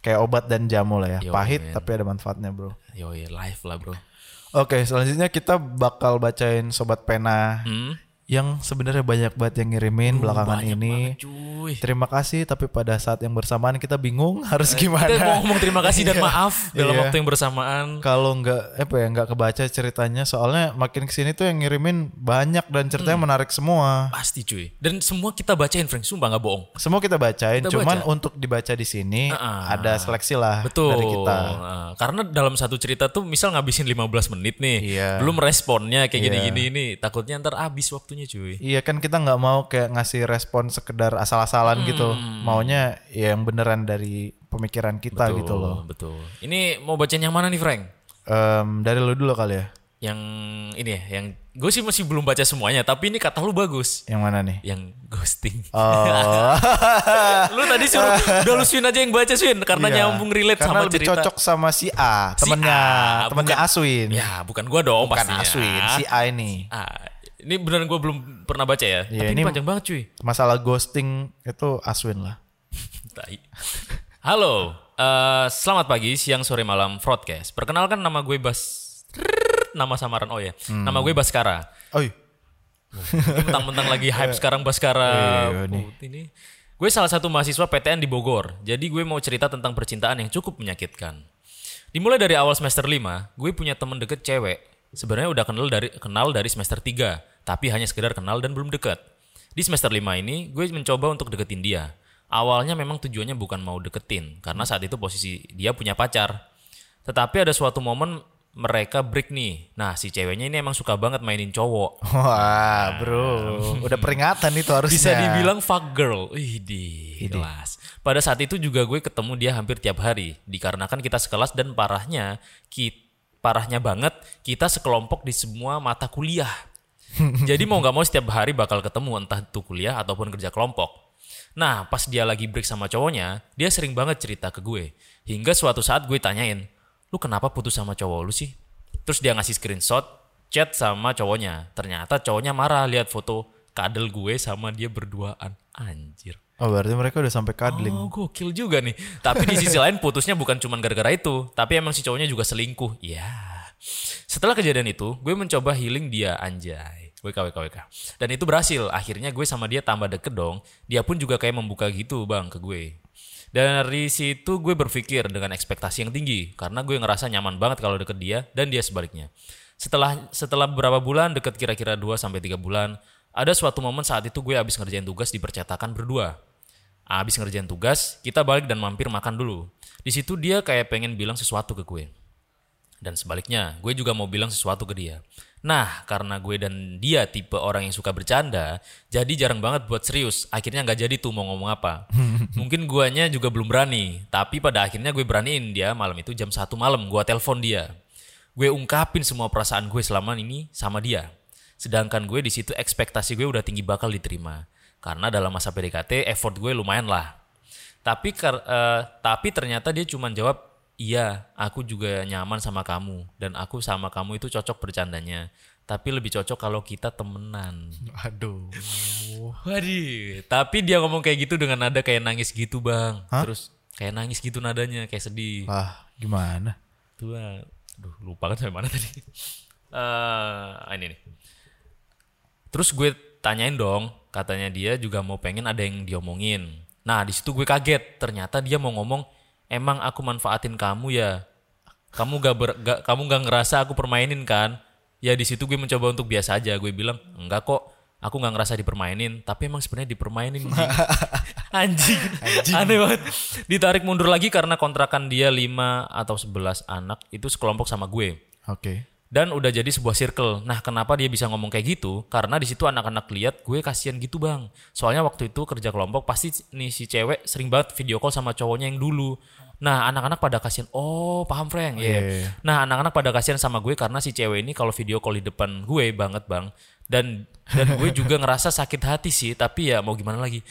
Kayak obat dan jamu lah ya. Yo, Pahit men. tapi ada manfaatnya, Bro. Yoi, live lah bro. Oke, selanjutnya kita bakal bacain sobat pena Hmm? Yang sebenarnya banyak banget yang ngirimin belakangan ini. Cuy. Terima kasih tapi pada saat yang bersamaan kita bingung harus gimana. Kita mau ngomong terima kasih dan Iya. maaf dalam Iya. waktu yang bersamaan. Kalau nggak apa ya nggak kebaca ceritanya soalnya makin ke sini tuh yang ngirimin banyak dan ceritanya Hmm. menarik semua. Pasti cuy. Dan semua kita bacain Frank, sumpah nggak bohong. Semua kita bacain, Kita cuman baca. untuk dibaca di sini Ah, ada seleksi lah Betul. dari kita. Nah, karena dalam satu cerita tuh misal ngabisin 15 menit nih. Iya. Belum responnya kayak Iya. gini-gini nih. Takutnya ntar habis waktunya cuy. Iya kan kita nggak mau kayak ngasih respon sekedar asal-asalan gitu. Hmm. Maunya ya yang beneran dari pemikiran kita gitu loh. Betul. Ini mau bacain yang mana nih Frank? Em, dari lu dulu kali ya. Yang ini ya, yang gue sih masih belum baca semuanya, tapi ini kata lu bagus. Yang mana nih? Yang ghosting. Oh. lu tadi suruh udah lu Swin aja yang baca Swin karena Iya. nyambung relate Karena sama lebih cerita. cocok sama si A, Si temennya, A, temennya bukan- Aswin. Ya, bukan gua dong Bukan pastinya. Aswin, si A ini. Ah, ini beneran gue belum pernah baca ya. Iya, Tapi ini ini- panjang banget cuy. Masalah ghosting itu Aswin lah. Halo, eh, selamat pagi, siang, sore, malam, broadcast. Perkenalkan nama gue Bas... Nama samaran, oh ya. Hmm. Nama gue Baskara. Oi. Ini Mentang-mentang lagi hype sekarang Iya, Baskara. nih. Put ini. Gue salah satu mahasiswa PTN di Bogor. Jadi gue mau cerita tentang percintaan yang cukup menyakitkan. Dimulai dari awal semester 5, gue punya temen deket cewek. Sebenarnya udah kenal dari kenal dari semester 3, tapi hanya sekedar kenal dan belum deket. Di semester 5 ini, gue mencoba untuk deketin dia. Awalnya memang tujuannya bukan mau deketin, karena saat itu posisi dia punya pacar. Tetapi ada suatu momen mereka break nih. Nah, si ceweknya ini emang suka banget mainin cowok. Wah, bro. Udah peringatan itu harusnya. Bisa dibilang fuck girl. Wih, di kelas. Pada saat itu juga gue ketemu dia hampir tiap hari. Dikarenakan kita sekelas dan parahnya, ki- parahnya banget, kita sekelompok di semua mata kuliah. Jadi mau nggak mau setiap hari bakal ketemu entah itu kuliah ataupun kerja kelompok. Nah, pas dia lagi break sama cowoknya, dia sering banget cerita ke gue. Hingga suatu saat gue tanyain, lu kenapa putus sama cowok lu sih? Terus dia ngasih screenshot, chat sama cowoknya. Ternyata cowoknya marah lihat foto kadel gue sama dia berduaan. Anjir. Oh, berarti mereka udah sampai cuddling. Oh, gokil juga nih. Tapi di sisi lain putusnya bukan cuma gara-gara itu, tapi emang si cowoknya juga selingkuh. Ya. Setelah kejadian itu, gue mencoba healing dia anjay. WK, WK, WK. Dan itu berhasil. Akhirnya gue sama dia tambah deket dong. Dia pun juga kayak membuka gitu bang ke gue. Dari situ gue berpikir dengan ekspektasi yang tinggi. Karena gue ngerasa nyaman banget kalau deket dia dan dia sebaliknya. Setelah setelah beberapa bulan deket kira-kira 2 sampai 3 bulan, ada suatu momen saat itu gue habis ngerjain tugas di percetakan berdua. Habis ngerjain tugas, kita balik dan mampir makan dulu. Di situ dia kayak pengen bilang sesuatu ke gue. Dan sebaliknya, gue juga mau bilang sesuatu ke dia. Nah, karena gue dan dia tipe orang yang suka bercanda, jadi jarang banget buat serius. Akhirnya nggak jadi tuh mau ngomong apa. Mungkin guanya juga belum berani. Tapi pada akhirnya gue beraniin dia malam itu jam 1 malam. Gue telepon dia. Gue ungkapin semua perasaan gue selama ini sama dia. Sedangkan gue di situ ekspektasi gue udah tinggi bakal diterima. Karena dalam masa PDKT effort gue lumayan lah. Tapi eh, tapi ternyata dia cuma jawab, "Iya, aku juga nyaman sama kamu dan aku sama kamu itu cocok bercandanya. Tapi lebih cocok kalau kita temenan." Aduh. Waduh, tapi dia ngomong kayak gitu dengan nada kayak nangis gitu, Bang. Terus kayak nangis gitu nadanya, kayak sedih. Wah, gimana? Tuh, aduh lupa kan sampai mana tadi. Eh, ini nih. Terus gue tanyain dong, katanya dia juga mau pengen ada yang diomongin. Nah di situ gue kaget, ternyata dia mau ngomong, emang aku manfaatin kamu ya, kamu gak, ber, gak kamu gak ngerasa aku permainin kan? Ya di situ gue mencoba untuk biasa aja, gue bilang enggak kok, aku nggak ngerasa dipermainin, tapi emang sebenarnya dipermainin. Anjing. Aneh banget. Ditarik mundur lagi karena kontrakan dia 5 atau 11 anak itu sekelompok sama gue. Oke. Dan udah jadi sebuah circle. Nah, kenapa dia bisa ngomong kayak gitu? Karena di situ anak-anak lihat gue kasihan gitu, Bang. Soalnya waktu itu kerja kelompok pasti nih si cewek sering banget video call sama cowoknya yang dulu. Nah, anak-anak pada kasihan. Oh, paham, Frank. Iya. Iya, iya. Nah, anak-anak pada kasihan sama gue karena si cewek ini kalau video call di depan gue banget, Bang. Dan dan gue juga ngerasa sakit hati sih, tapi ya mau gimana lagi?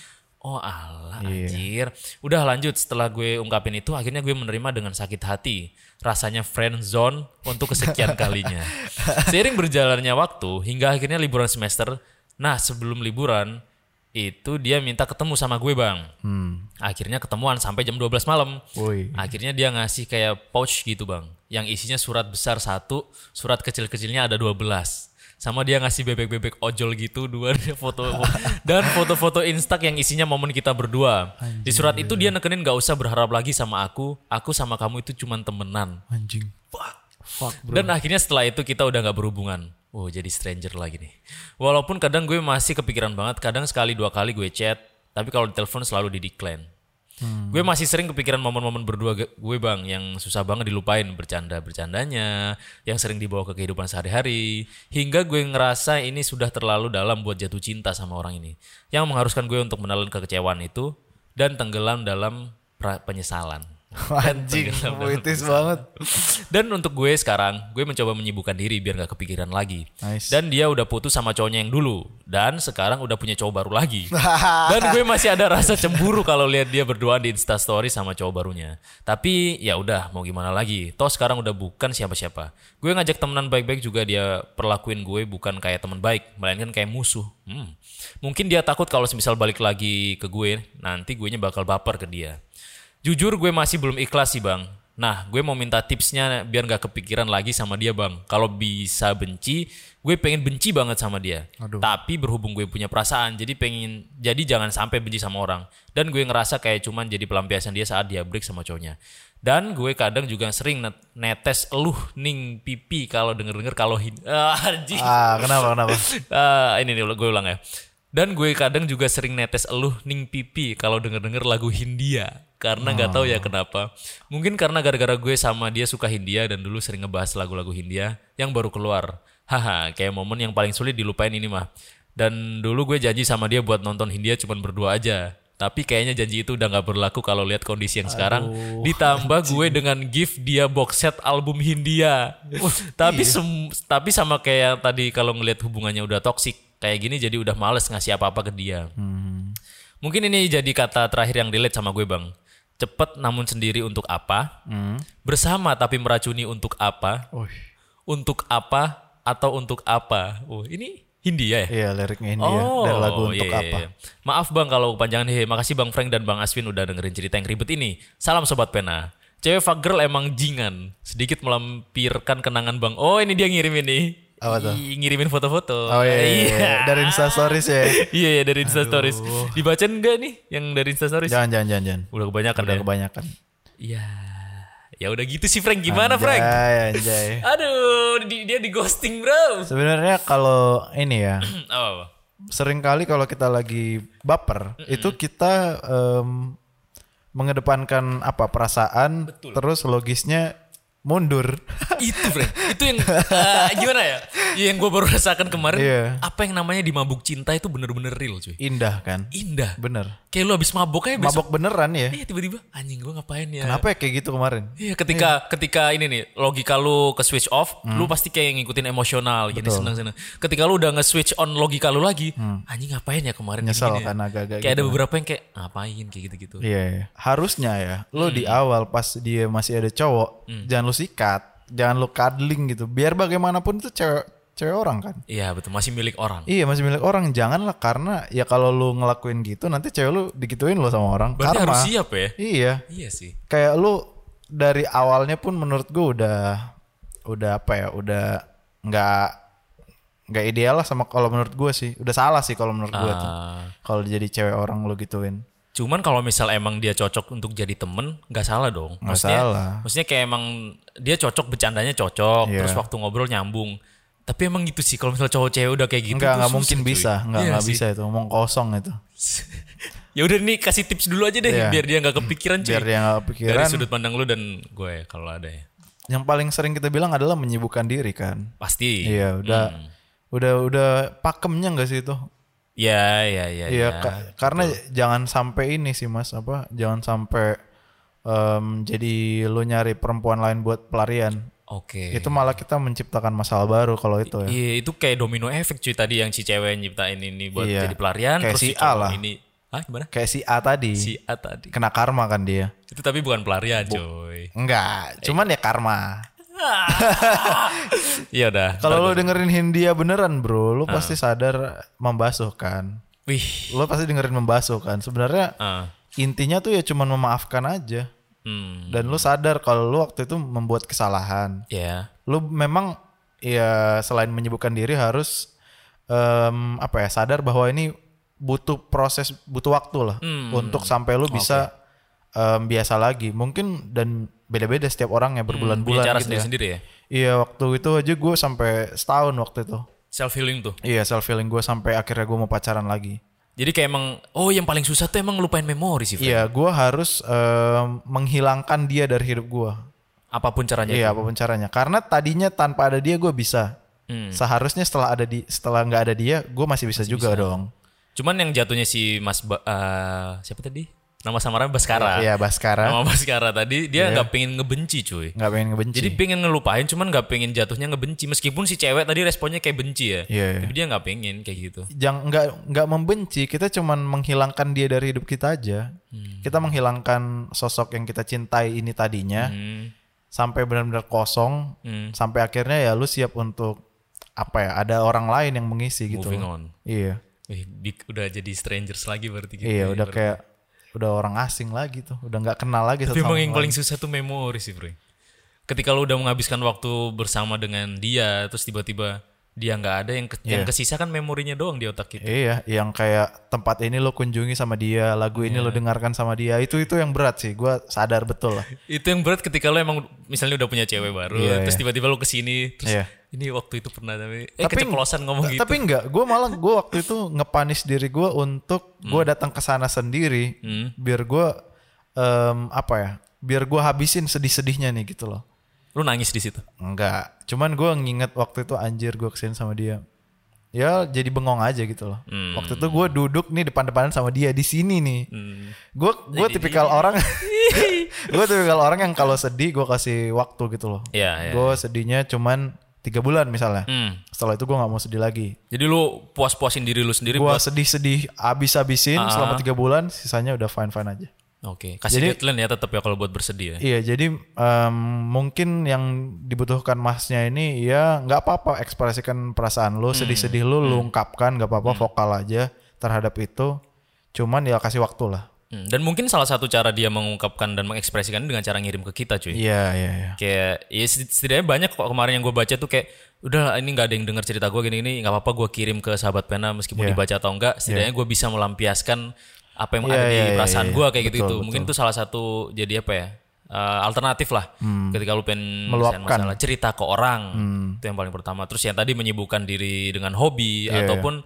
Oh alah Iya. anjir. Udah lanjut setelah gue ungkapin itu akhirnya gue menerima dengan sakit hati. Rasanya friend zone untuk kesekian kalinya. Seiring berjalannya waktu hingga akhirnya liburan semester. Nah sebelum liburan itu dia minta ketemu sama gue bang. Hmm. Akhirnya ketemuan sampai jam 12 malam. Woi. Akhirnya dia ngasih kayak pouch gitu bang. Yang isinya surat besar satu, surat kecil-kecilnya ada 12. Sama dia ngasih bebek-bebek ojol gitu dua foto dan foto-foto instak yang isinya momen kita berdua. Di surat itu dia nekenin gak usah berharap lagi sama aku, aku sama kamu itu cuman temenan. Anjing. Fuck bro. Dan akhirnya setelah itu kita udah nggak berhubungan. Oh jadi stranger lagi nih. Walaupun kadang gue masih kepikiran banget, kadang sekali dua kali gue chat, tapi kalau di telepon selalu di decline. Gue masih sering kepikiran momen-momen berdua gue bang yang susah banget dilupain bercanda bercandanya, yang sering dibawa ke kehidupan sehari-hari, hingga gue ngerasa ini sudah terlalu dalam buat jatuh cinta sama orang ini, yang mengharuskan gue untuk menelan kekecewaan itu dan tenggelam dalam penyesalan. Anjing, puitis banget. Dan untuk gue sekarang, gue mencoba menyibukkan diri biar gak kepikiran lagi. Nice. Dan dia udah putus sama cowoknya yang dulu. Dan sekarang udah punya cowok baru lagi. Dan gue masih ada rasa cemburu kalau lihat dia berduaan di Instastory sama cowok barunya. Tapi ya udah mau gimana lagi. Toh sekarang udah bukan siapa-siapa. Gue ngajak temenan baik-baik juga dia perlakuin gue bukan kayak teman baik. Melainkan kayak musuh. Hmm. Mungkin dia takut kalau semisal balik lagi ke gue, nanti gue bakal baper ke dia. Jujur gue masih belum ikhlas sih bang. Nah gue mau minta tipsnya biar gak kepikiran lagi sama dia bang. Kalau bisa benci, gue pengen benci banget sama dia. Tapi berhubung gue punya perasaan, jadi pengen jadi jangan sampai benci sama orang. Dan gue ngerasa kayak cuman jadi pelampiasan dia saat dia break sama cowoknya. Dan gue kadang juga sering net- netes eluh ning pipi kalau denger-denger kalau hin ah, anjing. Ah, kenapa kenapa? Ah, ini nih gue ulang ya. Dan gue kadang juga sering netes eluh ning pipi kalau denger-denger lagu Hindia. Karena nggak tahu ya kenapa. Mungkin karena gara-gara gue sama dia suka Hindia dan dulu sering ngebahas lagu-lagu Hindia yang baru keluar. Haha, kayak momen yang paling sulit dilupain ini mah. Dan dulu gue janji sama dia buat nonton Hindia cuman berdua aja. Tapi kayaknya janji itu udah nggak berlaku kalau lihat kondisi yang sekarang. Ditambah gue dengan gift dia box set album Hindia. tapi sem- tapi sama kayak tadi kalau ngelihat hubungannya udah toksik kayak gini jadi udah males ngasih apa-apa ke dia. Mungkin ini jadi kata terakhir yang relate sama gue bang. Cepet namun sendiri untuk apa? Bersama tapi meracuni untuk apa? Oh, Untuk apa atau untuk apa? Oh ini Hindia ya? iya liriknya India dari lagu untuk iya, apa? iya. Maaf bang kalau kepanjangan hehe. Makasih bang Frank dan bang Aswin udah dengerin cerita yang ribet ini. Salam sobat pena. Cewek fuck girl emang jingan. Sedikit melampirkan kenangan bang. Oh ini dia ngirim ini. Apa tuh? Ngirimin foto-foto. Oh iya, iya, iya. dari Insta Stories ya. Iya iya dari Insta Stories. Dibacain enggak nih yang dari Insta Stories? Jangan jangan jangan. jangan. Udah kebanyakan Udah ya. kebanyakan. Iya. Ya udah gitu sih Frank. Gimana Frank? Anjay, anjay. Aduh, di- dia di ghosting bro. Sebenarnya kalau ini ya, Apa apa? sering kali kalau kita lagi baper, itu kita em, mengedepankan apa perasaan, terus logisnya mundur. itu Frank itu yang eh, gimana ya Ya, yang gue baru rasakan kemarin Iya. apa yang namanya di mabuk cinta itu bener-bener real cuy Indah kan? indah Bener. kayak lu habis mabok aja besok Mabok beneran ya? iya tiba-tiba anjing gue ngapain ya Kenapa ya kayak gitu kemarin? Iya ketika ketika ini nih logika lu ke switch off, lu pasti kayak ngikutin emosional gini Hmm. Betul. seneng-seneng. Ketika lu udah nge-switch on logika lu lagi, anjing ngapain ya kemarin Hmm. Nyesel ya? kan agak-agak Kayak ada gitu. beberapa yang kayak ngapain kayak gitu-gitu. Iya, iya. harusnya ya, di Hmm. awal pas dia masih ada cowok, jangan lu sikat, jangan lu cuddling gitu. Biar bagaimanapun itu cewek cewek orang kan. Iya betul masih milik orang. Iya masih milik orang, janganlah karena ya kalau lu ngelakuin gitu nanti cewek lu digituin lo sama orang. Berarti Karma. harus siap ya. Iya, Iya sih. kayak lu dari awalnya pun menurut gue udah udah apa ya, udah nggak nggak ideal lah sama kalau menurut gue sih. Udah salah sih kalau menurut gue tuh. Ah. Kalau jadi cewek orang lu gituin. Cuman kalau misal emang dia cocok untuk jadi temen, nggak salah dong. Nggak Maksudnya, salah. maksudnya kayak emang dia cocok bercandanya cocok, Iya. terus waktu ngobrol nyambung. Tapi emang gitu sih, kalau misal cowok cewek udah kayak gitu, Enggak, tuh nggak susah, mungkin cuy. bisa, nggak Iya nggak sih. bisa itu, ngomong kosong itu. ya udah nih kasih tips dulu aja deh, Iya. biar dia nggak kepikiran cuy. Biar dia nggak Dari kepikiran. sudut pandang lu dan gue kalau ada ya. Yang paling sering kita bilang adalah menyibukkan diri kan. Pasti. Iya, udah udah udah pakemnya nggak sih itu? Ya, ya, ya. Iya, ya. ka- karena jangan sampai ini sih Mas, apa? Jangan sampai em, jadi lu nyari perempuan lain buat pelarian. Oke. Itu malah kita menciptakan masalah baru kalau itu ya. Iya, itu kayak domino efek cuy tadi yang si cewek nyiptain ini buat Iya. jadi pelarian, Kayak terus si A lah. ini. Hah, gimana? Kayak si A tadi. Si A tadi. Kena karma kan dia. Itu tapi bukan pelarian, coy. Enggak, cuman ya karma. Iya udah. Kalau lu dengerin Hindia beneran, Bro, lu Ah. pasti sadar membasuh kan. Wih. Lu pasti dengerin membasuh kan. Sebenarnya Ah. intinya tuh ya cuman memaafkan aja. Hmm. Dan lu sadar kalau lu waktu itu membuat kesalahan. Ya. Lu memang ya selain menyibukkan diri harus em, apa ya sadar bahwa ini butuh proses butuh waktu lah Hmm. untuk sampai lu bisa em, biasa lagi mungkin dan beda-beda setiap orang ya Punya berbulan-bulan cara gitu ya. sendiri-sendiri ya. Iya waktu itu aja gue sampai setahun waktu itu. Self healing tuh. Iya self feeling gue sampai akhirnya gue mau pacaran lagi. Jadi kayak emang oh yang paling susah tuh emang ngelupain memori sih. Iya gue harus em, menghilangkan dia dari hidup gue. Apa pun caranya. Iya apa pun caranya. Karena tadinya tanpa ada dia gue bisa. Hmm. Seharusnya setelah ada di setelah nggak ada dia gue masih bisa juga dong. Cuman yang jatuhnya si Mas ba- eh, siapa tadi? Nama samaran Baskara. Iya Baskara Nama Baskara tadi dia nggak pengen ngebenci cuy. nggak pengen ngebenci. Jadi pengen ngelupain cuman nggak pengen jatuhnya ngebenci meskipun si cewek tadi responnya kayak benci ya. Iya, iya. Tapi dia nggak pengen kayak gitu. Jangan nggak nggak membenci kita cuman menghilangkan dia dari hidup kita aja. Hmm. Kita menghilangkan sosok yang kita cintai ini tadinya Hmm. sampai benar-benar kosong. Hmm. Sampai akhirnya ya lu siap untuk apa ya? Ada orang lain yang mengisi gitu. Moving on. Iya. Wih, di- udah jadi strangers lagi berarti gitu. Iya ya, udah berarti. kayak udah orang asing lagi tuh. Udah nggak kenal lagi Tapi emang yang paling susah tuh memori sih, Bro. Ketika lu udah menghabiskan waktu bersama dengan dia, terus tiba-tiba dia nggak ada yang ke- yang Iya. kesisa kan memorinya doang di otak kita. Iya, yang kayak tempat ini lo kunjungi sama dia, lagu ini Iya. lo dengarkan sama dia. Itu itu yang berat sih. Gua sadar betul lah. Itu yang berat ketika lu emang misalnya udah punya cewek baru, Iya, terus iya. tiba-tiba lu ke sini, terus Iya. Ini waktu itu pernah tapi eh Tapi- keceplosan ngomong gitu. Tapi enggak, gue malah gue waktu itu ngepanis diri gue untuk gue datang ke sana sendiri, Hmm. biar gue em, apa ya, biar gue habisin sedih-sedihnya nih gitu loh. Lu nangis di situ. Enggak, cuman gue nginget waktu itu anjir gue ke sini sama dia. Ya jadi bengong aja gitu loh. Hmm. Waktu itu gue duduk nih depan-depanan sama dia di sini nih. Hmm. Gue gue tipikal orang, gue tipikal orang yang kalau sedih gue kasih waktu gitu loh. Iya, iya. Gue sedihnya cuman tiga bulan misalnya. Hmm. Setelah itu gue nggak mau sedih lagi. Jadi lu puas-puasin diri lu sendiri Gue buat sedih-sedih abis-abisin Ah. selama tiga bulan, sisanya udah fine-fine aja. Oke, kasih Jadi- deadline ya tetap ya kalau buat bersedih ya. Iya, jadi em, mungkin yang dibutuhkan masnya ini ya nggak apa-apa ekspresikan perasaan Hmm. lu, sedih-sedih lu, lu ungkapkan, nggak apa-apa vokal aja terhadap itu. Cuman ya kasih waktu lah. Hmm, Dan mungkin salah satu cara dia mengungkapkan dan mengekspresikan dengan cara ngirim ke kita cuy. Iya, iya, iya. Kayak ya seti- setidaknya banyak kok kemarin yang gue baca tuh kayak udah ini nggak ada yang dengar cerita gue gini-gini nggak apa-apa gue kirim ke sahabat pena meskipun Iya. dibaca atau enggak setidaknya gue bisa melampiaskan apa yang Iya, ada di iya, iya, perasaan iya. gue kayak gitu gitu mungkin itu salah satu jadi apa ya eh, alternatif lah ketika lu pengen Hmm. Meluapkan. Hmm. masalah cerita ke orang itu yang paling pertama terus yang tadi menyibukkan diri dengan hobi Iya, ataupun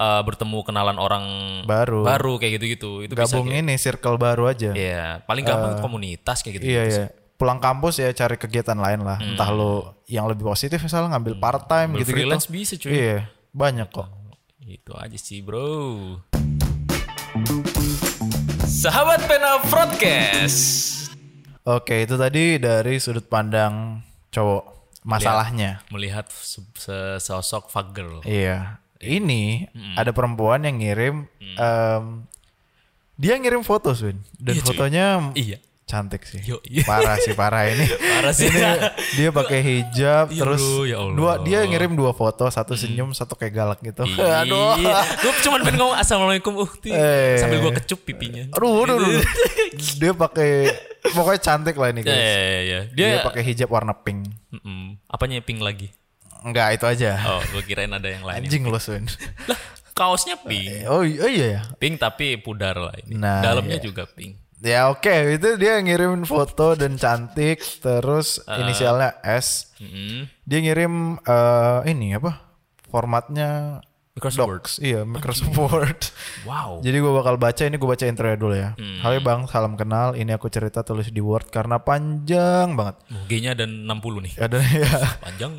eh, bertemu kenalan orang Baru. baru kayak gitu-gitu itu bisa Gabung kayak, ini circle baru aja. ya paling gampang komunitas kayak gitu, Iya, iya. Pulang kampus ya cari kegiatan lain lah. Entah lu yang lebih positif misalnya ngambil part time gitu-gitu. freelance bisa cuy Iya, banyak kok. Itu aja sih bro. Sahabat Pena Broadcast. Oke, itu tadi dari sudut pandang cowok masalahnya. Melihat se- sesosok girl. Iya. Ini ada perempuan yang ngirim em, dia ngirim foto, Swin. Dan Iya, fotonya Iya. cantik sih. Yo, iya. Parah sih, parah ini. Parah sih. Ini dia pakai hijab Iya, terus bro, ya Allah. dua dia ngirim dua foto, satu senyum, satu kayak galak gitu. Aduh. Gue cuma pengen ngomong assalamualaikum uhti Eh. sambil gue kecup pipinya. Aduh, aduh, aduh. dia pakai pokoknya cantik lah ini Ya, guys. ya, ya, ya. Dia, Dia pakai hijab warna pink. Mm-mm. apanya pink lagi? Enggak, itu aja. Oh, gue kirain ada yang lain. Anjing lo, Swin. Lah, kaosnya pink. Oh, oh iya ya. Pink tapi pudar lah ini. Nah, Dalamnya iya. juga pink. Ya oke, itu dia ngirim foto dan cantik, terus Ah. inisialnya S. Mm-mm. Dia ngirim eh, ini apa? Formatnya Microsoft Word. Iya, Microsoft Word. Wow. Jadi gue bakal baca ini gue baca intro dulu ya. Hmm. Hai Bang, salam kenal. Ini aku cerita tulis di Word karena panjang banget. G-nya dan 60 nih. Ada ya. Panjang.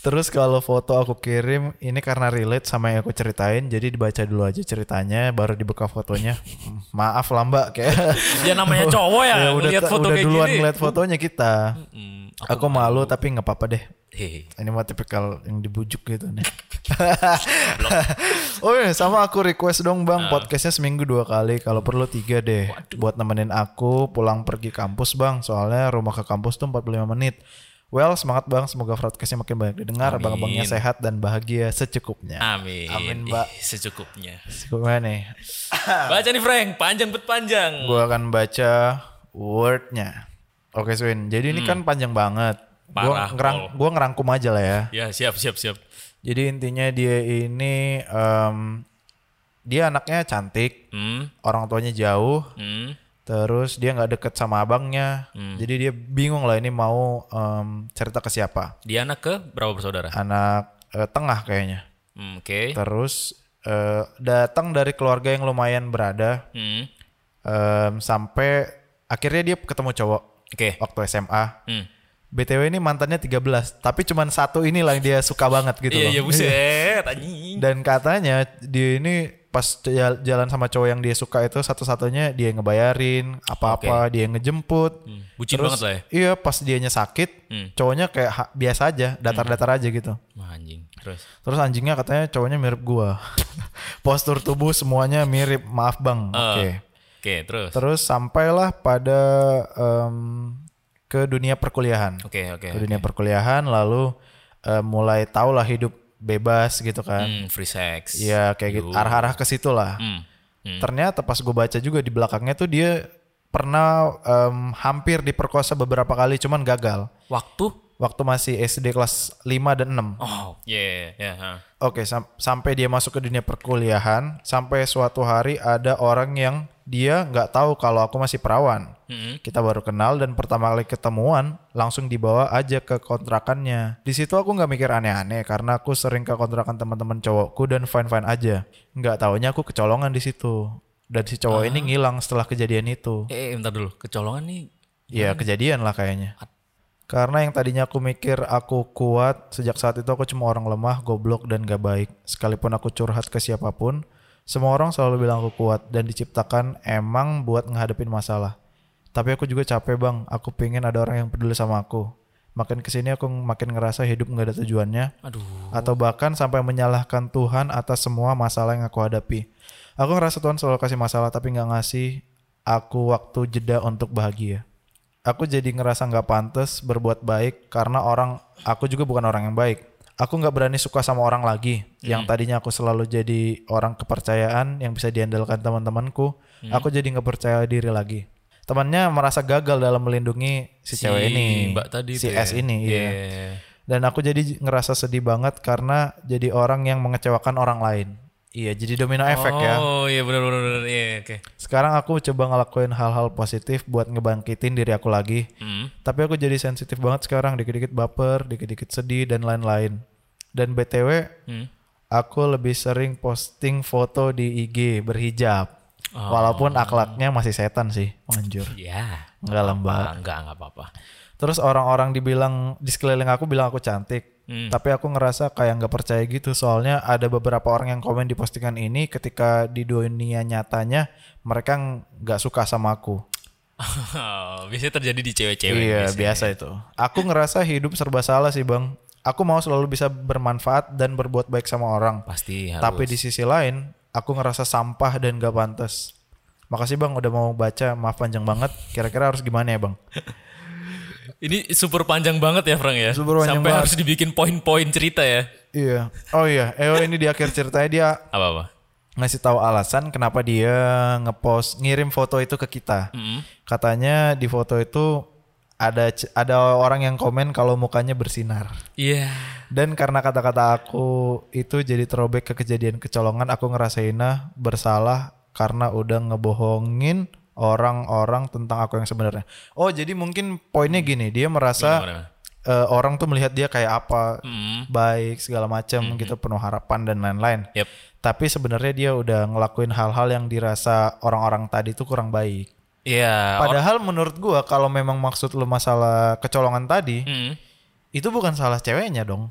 Terus kalau foto aku kirim ini karena relate sama yang aku ceritain, jadi dibaca dulu aja ceritanya, baru dibuka fotonya. Maaf lah Mbak, kayak Ya namanya cowok ya, ya udah ngeliat foto udah kayak duluan gini. ngeliat fotonya kita. Hmm, Aku malu tapi nggak apa-apa deh. Hehe. Ini mah tipikal yang dibujuk gitu nih. oh iya, sama aku request dong bang podcastnya seminggu dua kali. Kalau perlu tiga deh. Buat nemenin aku pulang pergi kampus bang. Soalnya rumah ke kampus tuh 45 menit. Well semangat bang. Semoga podcastnya makin banyak didengar. Amin. Abang-abangnya sehat dan bahagia secukupnya. Amin. Amin, Mbak. Ih, secukupnya. Secukupnya nih. Baca nih Frank, panjang bet panjang. Gue akan baca wordnya. Oke Swin. Jadi ini kan panjang banget. Parah, ngerang, Pol. gua ngerangkum aja lah ya. Ya siap siap siap. Jadi intinya dia ini em, dia anaknya cantik, Hmm, orang tuanya jauh, hmm, terus dia nggak deket sama abangnya. Jadi dia bingung lah ini mau em, cerita ke siapa. dia anak ke berapa bersaudara? Anak eh, tengah kayaknya. Hmm, Oke. Terus eh, datang dari keluarga yang lumayan berada Hmm, em, sampai akhirnya dia ketemu cowok Oke. waktu SMA. Hmm. BTW ini mantannya 13, tapi cuman satu inilah yang dia suka banget gitu Iya loh. iya buset anjing. Dan katanya dia ini pas jal- jalan sama cowok yang dia suka itu satu-satunya dia yang ngebayarin apa-apa, dia yang ngejemput. bucin banget lah ya. Iya, pas dianya sakit, Hmm. cowoknya kayak ha- biasa aja, datar-datar aja gitu. Wah, anjing. Terus. Terus anjingnya katanya cowoknya mirip gua. Postur tubuh semuanya mirip, maaf Bang. Oke. Oke, terus. Terus sampailah pada em, ke dunia perkuliahan. Oke, oke. Ke dunia perkuliahan lalu eh, mulai tahu lah hidup bebas gitu kan. Hmm, free sex. Iya kayak gitu arah-arah ke situ lah. Hmm. Hmm. Ternyata pas gue baca juga di belakangnya tuh dia pernah em, hampir diperkosa beberapa kali cuman gagal. Waktu? Waktu masih SD kelas 5 dan 6. Oh, iya, iya, ha. Oke, sam- sampai dia masuk ke dunia perkuliahan, sampai suatu hari ada orang yang dia nggak tahu kalau aku masih perawan. Mm-mm. Kita baru kenal dan pertama kali ketemuan langsung dibawa aja ke kontrakannya. Di situ aku nggak mikir aneh-aneh karena aku sering ke kontrakan teman-teman cowokku dan fine-fine aja. Nggak taunya aku kecolongan di situ. Dan si cowok ini ngilang setelah kejadian itu. Eh, eh, bentar dulu. Kecolongan nih. Ya kejadian lah kayaknya. Karena yang tadinya aku mikir aku kuat, sejak saat itu aku cuma orang lemah, goblok, dan gak baik. Sekalipun aku curhat ke siapa pun, semua orang selalu bilang aku kuat dan diciptakan emang buat ngehadapin masalah. Tapi aku juga capek bang, aku pengen ada orang yang peduli sama aku. Makin ke sini aku makin ngerasa hidup gak ada tujuannya, Aduh. atau bahkan sampai menyalahkan Tuhan atas semua masalah yang aku hadapi. Aku ngerasa Tuhan selalu kasih masalah tapi nggak ngasih aku waktu jeda untuk bahagia. Aku jadi ngerasa nggak pantas berbuat baik karena orang aku juga bukan orang yang baik. Aku nggak berani suka sama orang lagi. Yang tadinya aku selalu jadi orang kepercayaan yang bisa diandalkan teman-temanku, aku jadi nggak percaya diri lagi. Temannya merasa gagal dalam melindungi si, Si cewek ini, Mbak tadi si ya. S ini. Iya. Iya. Dan aku jadi ngerasa sedih banget karena jadi orang yang mengecewakan orang lain. Iya, jadi domino efek ya. Oh, iya benar benar benar. Iya, oke. Sekarang aku coba ngelakuin hal-hal positif buat ngebangkitin diri aku lagi. Hmm. Tapi aku jadi sensitif banget sekarang, dikit-dikit baper, dikit-dikit sedih dan lain-lain. Dan BTW, Hmm. aku lebih sering posting foto di IG berhijab. Oh. Walaupun akhlaknya masih setan sih, anjur. Ya. Enggak lembab. Enggak, enggak apa-apa. Terus orang-orang dibilang di sekeliling aku bilang aku cantik. Hmm. Tapi aku ngerasa kayak nggak percaya gitu. Soalnya ada beberapa orang yang komen di postingan ini ketika di dunia nyatanya mereka nggak suka sama aku. biasanya terjadi di cewek-cewek. iya biasanya. biasa itu. Aku ngerasa hidup serba salah sih bang. Aku mau selalu bisa bermanfaat dan berbuat baik sama orang. Pasti harus. Tapi di sisi lain aku ngerasa sampah dan gak pantas. Makasih bang udah mau baca. Maaf panjang banget. Kira-kira harus gimana ya bang? Ini super panjang banget ya, Frank ya. Super panjang Sampai banget. harus dibikin poin-poin cerita ya. Iya. Oh iya. Eo ini di akhir ceritanya dia Apa-apa? ngasih tahu alasan kenapa dia ngepost ngirim foto itu ke kita. Hmm. Katanya di foto itu ada ada orang yang komen kalau mukanya bersinar. Iya. Dan karena kata-kata aku itu jadi throwback ke kejadian kecolongan, aku ngerasainnya bersalah karena udah ngebohongin orang-orang tentang aku yang sebenarnya. Oh, jadi mungkin poinnya gini, dia merasa Gimana? eh, orang tuh melihat dia kayak apa, Hmm. baik segala macam gitu, penuh harapan dan lain-lain. Yep. Tapi sebenarnya dia udah ngelakuin hal-hal yang dirasa orang-orang tadi tuh kurang baik. Iya. Padahal menurut gua kalau memang maksud lu masalah kecolongan tadi, Hmm. itu bukan salah ceweknya dong.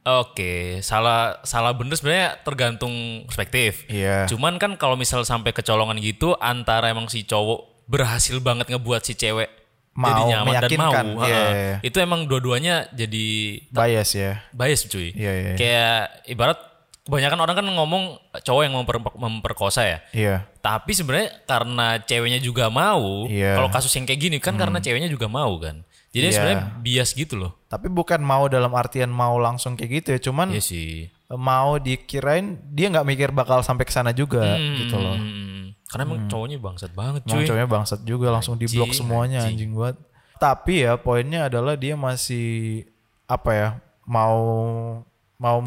Oke, salah salah bener sebenarnya tergantung perspektif. Iya. Cuman kan kalau misal sampai kecolongan gitu antara emang si cowok berhasil banget ngebuat si cewek jadi Mau, nyaman dan mau. ha-ha. Iya, iya, iya. Itu emang dua-duanya jadi Bias ya. bias cuy. Iya, iya, iya. Kayak ibarat kebanyakan orang kan ngomong cowok yang memper- memperkosa ya. Iya. Tapi sebenarnya karena ceweknya juga mau, Iya. kalau kasus yang kayak gini kan karena ceweknya juga mau kan. Jadi Iya. sebenarnya bias gitu loh. Tapi bukan mau dalam artian mau langsung kayak gitu ya, cuman Iya sih. mau dikirain dia nggak mikir bakal sampai ke sana juga gitu loh. Hmm, karena emang cowoknya bangsat banget Emang cuy. cowoknya bangsat juga langsung diblok semuanya anjing. anjing banget. tapi ya poinnya adalah dia masih apa ya mau mau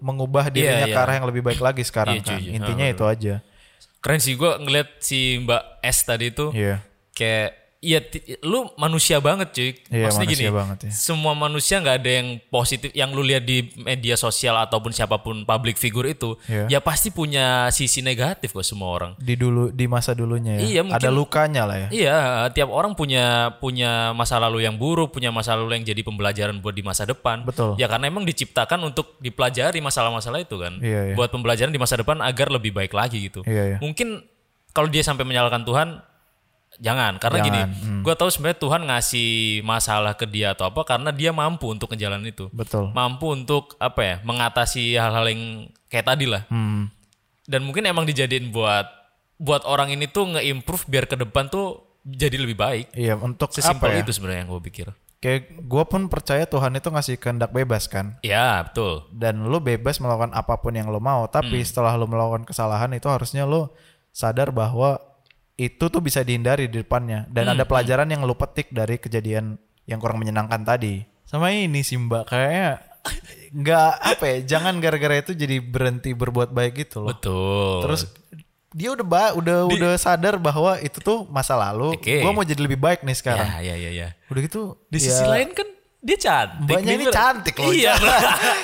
mengubah dirinya Iya, ke iya. arah yang lebih baik lagi sekarang Iya, cuy, kan. iya. Intinya Ah, itu aja. Keren sih gue ngeliat si Mbak S tadi itu Iya. kayak Iya, ti- lu manusia banget cuy. Iya, Maksudnya gini, banget ya. semua manusia nggak ada yang positif, yang lu lihat di media sosial ataupun siapa pun public figure itu, Iya. ya pasti punya sisi negatif kok semua orang. Di dulu di masa dulunya ya. Iya, mungkin- Ada lukanya lah ya. Iya, tiap orang punya punya masa lalu yang buruk, punya masa lalu yang jadi pembelajaran buat di masa depan. Betul. Ya karena emang diciptakan untuk dipelajari masalah-masalah itu kan. Iya, iya. Buat pembelajaran di masa depan agar lebih baik lagi gitu. Iya, iya. Mungkin kalau dia sampai menyalahkan Tuhan, jangan. Karena gini, Jangan, hmm. gue tahu sebenarnya Tuhan ngasih masalah ke dia atau apa karena dia mampu untuk ngejalanin itu. Betul. Mampu untuk apa ya, mengatasi hal-hal yang kayak tadi lah Hmm. dan mungkin emang dijadiin buat buat orang ini tuh nge-improve biar ke depan tuh jadi lebih baik. Iya, untuk apa Sesimpel ya? itu sebenarnya yang gue pikir. Kayak gue pun percaya Tuhan itu ngasih kehendak bebas kan. Ya betul. Dan lu bebas melakukan apa pun yang lu mau. Tapi Hmm. setelah lu melakukan kesalahan itu harusnya lu sadar bahwa itu tuh bisa dihindari di depannya. Dan Hmm. ada pelajaran yang lu petik dari kejadian yang kurang menyenangkan tadi. Sama ini sih mbak, kayaknya nggak apa ya, jangan gara-gara itu jadi berhenti berbuat baik gitu loh. Betul. Terus dia udah ba udah udah sadar bahwa itu tuh masa lalu. Oke. Gua mau jadi lebih baik nih sekarang. ya ya ya ya. Udah gitu Di ya, sisi lain kan dia cantik. Mbaknya ini cantik loh. Iya.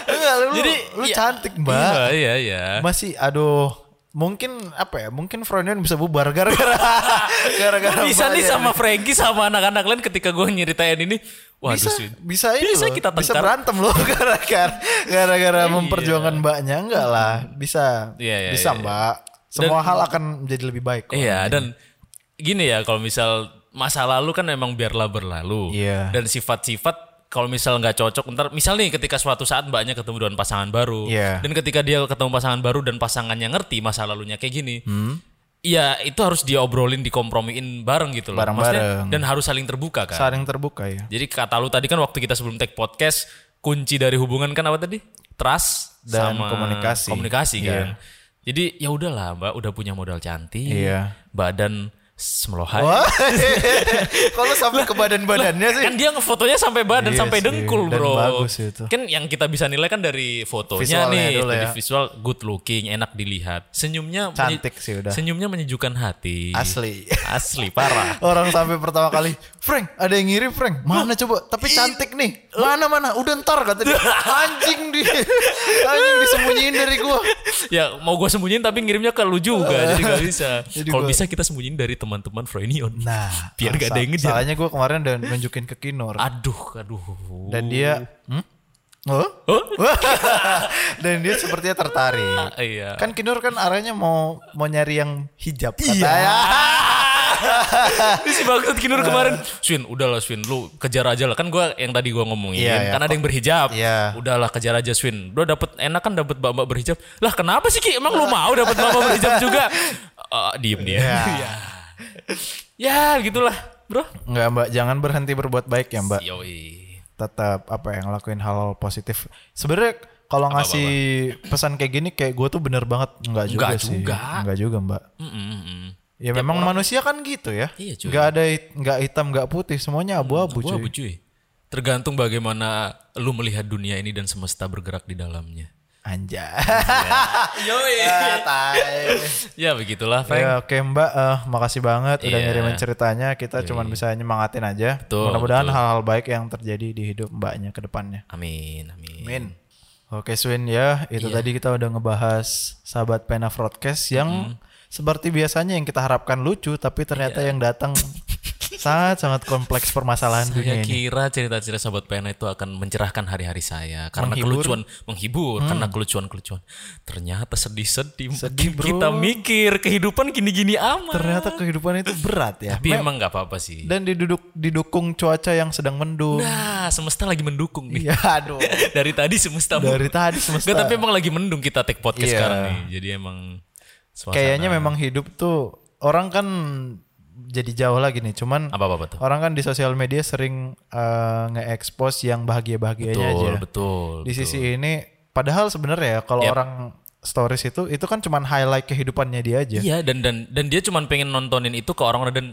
Enggak, lu, Jadi lu iya. cantik mbak. Iya iya iya. Masih aduh mungkin apa ya mungkin Freudian bisa bubar gara-gara gara-gara Bisa nih sama Frankie sama anak-anak lain ketika gue nyeritain ini. Waduh bisa sih. bisa ini Bisa loh, kita bisa tengkar. berantem loh gara-gara gara-gara memperjuangkan mbaknya enggak lah bisa Iya, iya, bisa iya, iya. mbak semua hal akan menjadi lebih baik kok. Iya dan gini ya kalau misal masa lalu kan emang biarlah berlalu. Iya. Dan sifat-sifat kalau misal nggak cocok ntar misal nih ketika suatu saat mbaknya ketemu dengan pasangan baru Iya. dan ketika dia ketemu pasangan baru dan pasangannya ngerti masa lalunya kayak gini. Hmm. Ya itu harus diobrolin, dikompromiin bareng gitu loh. Bareng-bareng. Maksudnya, Dan harus saling terbuka kan. saling terbuka ya Jadi kata lu tadi kan waktu kita sebelum take podcast kunci dari hubungan kan apa tadi? Trust Dan sama komunikasi. Komunikasi Iya. kan. Jadi ya udahlah Mbak udah punya modal cantik. Iya. Badan semelohai. Kalau sampai ke badan-badannya sih. Kan dia ngefotonya sampai badan Iya sampai sih, dengkul, dan Bro. bagus itu. Kan yang kita bisa nilai kan dari fotonya Visualnya nih, dari ya. visual good looking, enak dilihat. Senyumnya Cantik sih udah. Senyumnya menyejukkan hati. Asli. Asli parah. Orang sampai pertama kali, Frank, ada yang ngirim Frank. Mana coba? Tapi cantik nih. Mana mana? Udah ntar kata dia. Anjing di, anjing disembunyiin dari gua. ya mau gue sembunyiin tapi ngirimnya ke lu juga jadi gak bisa kalau gua- bisa kita sembunyiin dari teman-teman Frenion Nah, Biar gak ada yang ngejar. Salahnya gua kemarin udah nunjukin ke Kinor aduh aduh dan dia, hmm? Oh? Oh? dan dia sepertinya tertarik. Ah, iya Kan Kinor kan arahnya mau mau nyari yang hijab Iya. katanya. Ini si Bagus Kinur kemarin Swin udahlah Swin lu kejar aja lah kan gua yang tadi gua ngomongin Iya, iya. kan ada yang berhijab Iya. udahlah kejar aja Swin udah dapet enak kan dapet mbak-mbak berhijab lah kenapa sih Ki emang lu mau dapet mbak-mbak berhijab juga Ah, diem dia Iya. Ya gitulah bro Enggak mbak, jangan berhenti berbuat baik ya mbak. Yoi tetap apa yang ngelakuin hal positif. Sebenarnya kalau ngasih pesan kayak gini kayak gue tuh bener banget nggak juga Nggak sih. juga. Nggak juga mbak. Mm, mm, mm. Ya memang manusia kan gitu ya. Iya. Nggak ada nggak hitam nggak putih semuanya abu-abu Wah, cuy. Cuy. Tergantung bagaimana lu melihat dunia ini dan semesta bergerak di dalamnya. Anjay. Yoi. ya begitulah, Frank. ya oke mbak, Eh, makasih banget udah Iya. ngirimin ceritanya. Kita cuman bisa nyemangatin aja. Mudah-mudahan hal-hal baik yang terjadi di hidup mbaknya ke depannya. Amin, amin. Amin. Oke Swin ya, itu Iya. tadi kita udah ngebahas sahabat pena broadcast yang Hmm. seperti biasanya yang kita harapkan lucu, tapi ternyata Iya. yang datang sangat sangat kompleks permasalahan dunia Saya ini. kira cerita-cerita sahabat pena itu akan mencerahkan hari-hari saya karena Menghibur. Hmm. kelucuan menghibur, karena kelucuan-kelucuan. Ternyata sedih-sedih. Sedih, bro. Kita mikir kehidupan gini-gini amat. Ternyata kehidupan itu berat ya. Tapi emang nggak apa-apa sih. dan diduduk didukung cuaca yang sedang mendung. Nah, semesta lagi mendukung nih. Iya, aduh. Dari tadi semesta Dari tadi semesta. Nggak, tapi emang lagi mendung kita take podcast Iya. sekarang nih. Jadi emang suasana- Kayaknya memang hidup tuh orang kan jadi jauh lagi nih. Cuman apa-apa tuh. orang kan di sosial media sering eh, nge-expose yang bahagia-bahagianya Betul, aja. betul. di betul. sisi ini padahal sebenarnya ya kalau Yap. orang stories itu itu kan cuman highlight kehidupannya dia aja Iya dan dan dan dia cuma pengen nontonin itu ke orang-orang dan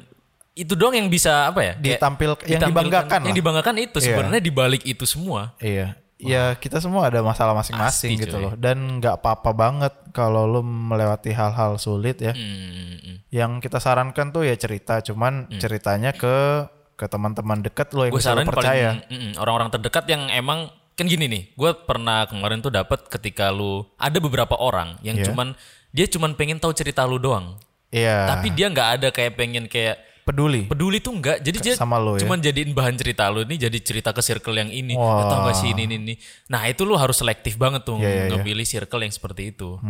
itu doang yang bisa apa ya? kayak Ditampil- yang ditampilkan- dibanggakan Yang lah. dibanggakan itu Iya. sebenarnya dibalik itu semua. Iya. Ya kita semua ada masalah masing-masing gitu coy. loh. Dan nggak apa-apa banget kalau lu melewati hal-hal sulit ya. Hmm, Yang kita sarankan tuh ya cerita, cuman ceritanya ke ke teman-teman dekat lo yang gue bisa percaya. paling mm-mm, orang-orang terdekat yang emang kan gini nih gue pernah kemarin tuh dapat ketika lu ada beberapa orang yang Iya. cuman dia cuman pengen tahu cerita lu doang Iya. tapi dia nggak ada kayak pengen kayak peduli. peduli tuh nggak jadi sama lu ya. cuman jadiin bahan cerita lu nih jadi cerita ke circle yang ini Wah. Lu tau gak sih ini ini ini nah itu lu harus selektif banget tuh Iya, iya, iya. ngebili circle yang seperti itu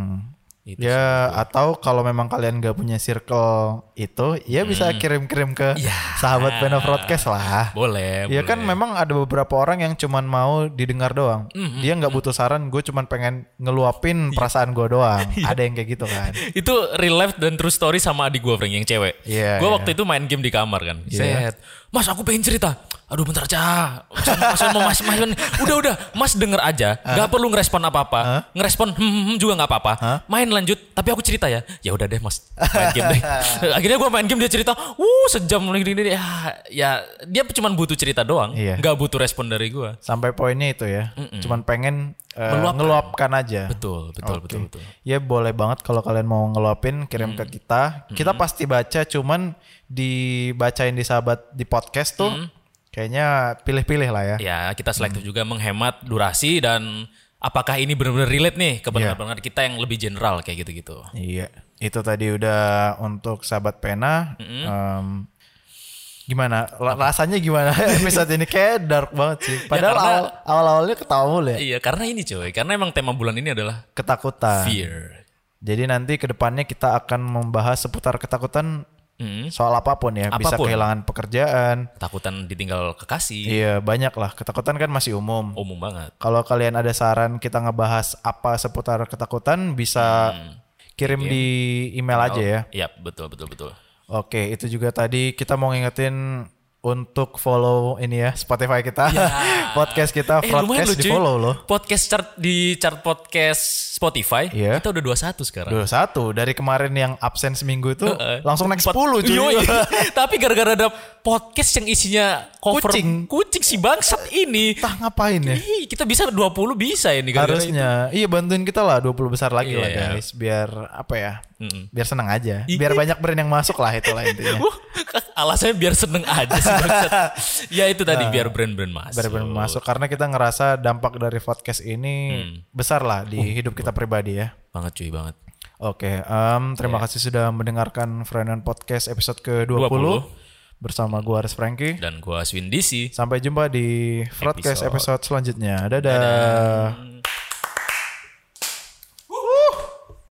Itu Ya atau kalau memang kalian gak punya circle itu, ya bisa kirim-kirim ke Hmm. Ya. sahabat Pena Broadcast lah. boleh Ya boleh. kan memang ada beberapa orang yang cuman mau didengar doang. Hmm, Dia nggak butuh saran, gue cuman pengen ngeluapin Iya. perasaan gue doang. Ada yang kayak gitu kan. itu real life dan true story sama adik gue Frank yang cewek. Iya, gue iya. waktu itu main game di kamar kan. Iya. Set. Mas aku pengen cerita. Aduh bentar aja. Mas, mas, mau mas, mas, mas. Udah udah. Mas denger aja. Gak perlu ngerespon apa-apa. Ngerespon hmm, hmm, hmm juga nggak apa-apa. Main lanjut. Tapi aku cerita ya. Ya udah deh mas. Main game deh. Akhirnya gue main game dia cerita. Wuh sejam lagi ini. Ya, ya dia cuma butuh cerita doang. Iya. Gak butuh respon dari gue. Sampai poinnya itu ya. Cuman pengen eh, Meluapkan. ngeluapkan aja. Betul betul Oke. betul betul. Ya boleh banget kalau kalian mau ngeluapin kirim ke kita. Kita pasti baca cuman dibacain di sahabat di podcast tuh kayaknya pilih-pilih lah ya. Ya, kita selektif juga menghemat durasi dan apakah ini benar-benar relate nih ke pendengar-pendengar kita yang lebih general kayak gitu-gitu. Iya, itu tadi udah untuk sahabat pena. Em, gimana? La- rasanya gimana episode ini kayak dark banget sih. Padahal karena- awal awal awalnya ketawa mulu ya. Iya, karena ini coy, karena emang tema bulan ini adalah Ketakutan. fear. Jadi nanti ke depannya kita akan membahas seputar ketakutan Hmm, soal apa pun ya. Bisa Apa pun. kehilangan pekerjaan. ketakutan ditinggal kekasih, Iya banyak lah. Ketakutan kan masih umum. umum banget. Kalau kalian ada saran kita ngebahas apa seputar ketakutan bisa kirim di email aja ya. Iya, betul betul betul. Oke, itu juga tadi kita mau ngingetin untuk follow ini ya Spotify kita, podcast kita, Eh, podcast di follow loh. Podcast chart di chart podcast Spotify, Iya. kita udah 21 sekarang. Dua satu dari kemarin yang absen seminggu itu Heeh. langsung naik 10 cuy. Yoi. Tapi gara-gara ada podcast yang isinya cover Kucing. kucing si bangsat ini. Entah ngapain ya? Ih, kita bisa 20 bisa ini gara-gara itu. Harusnya. Iya bantuin kita lah 20 besar lagi lah Iya. guys biar apa ya? Mm-mm. Biar senang aja. Biar banyak brand yang masuk lah itulah intinya. Wah, alasannya biar seneng aja sih bangsat. ya itu tadi biar brand-brand masuk. Biar brand masuk karena kita ngerasa dampak dari podcast ini Hmm. besar lah di hidup kita pribadi ya. Banget cuy banget. Oke, em, terima Iya. kasih sudah mendengarkan Frenan Podcast episode ke-20 20. bersama gua Aris Franky. Dan gua Swin DC. Sampai jumpa di Broadcast Episode. episode selanjutnya. Dadah.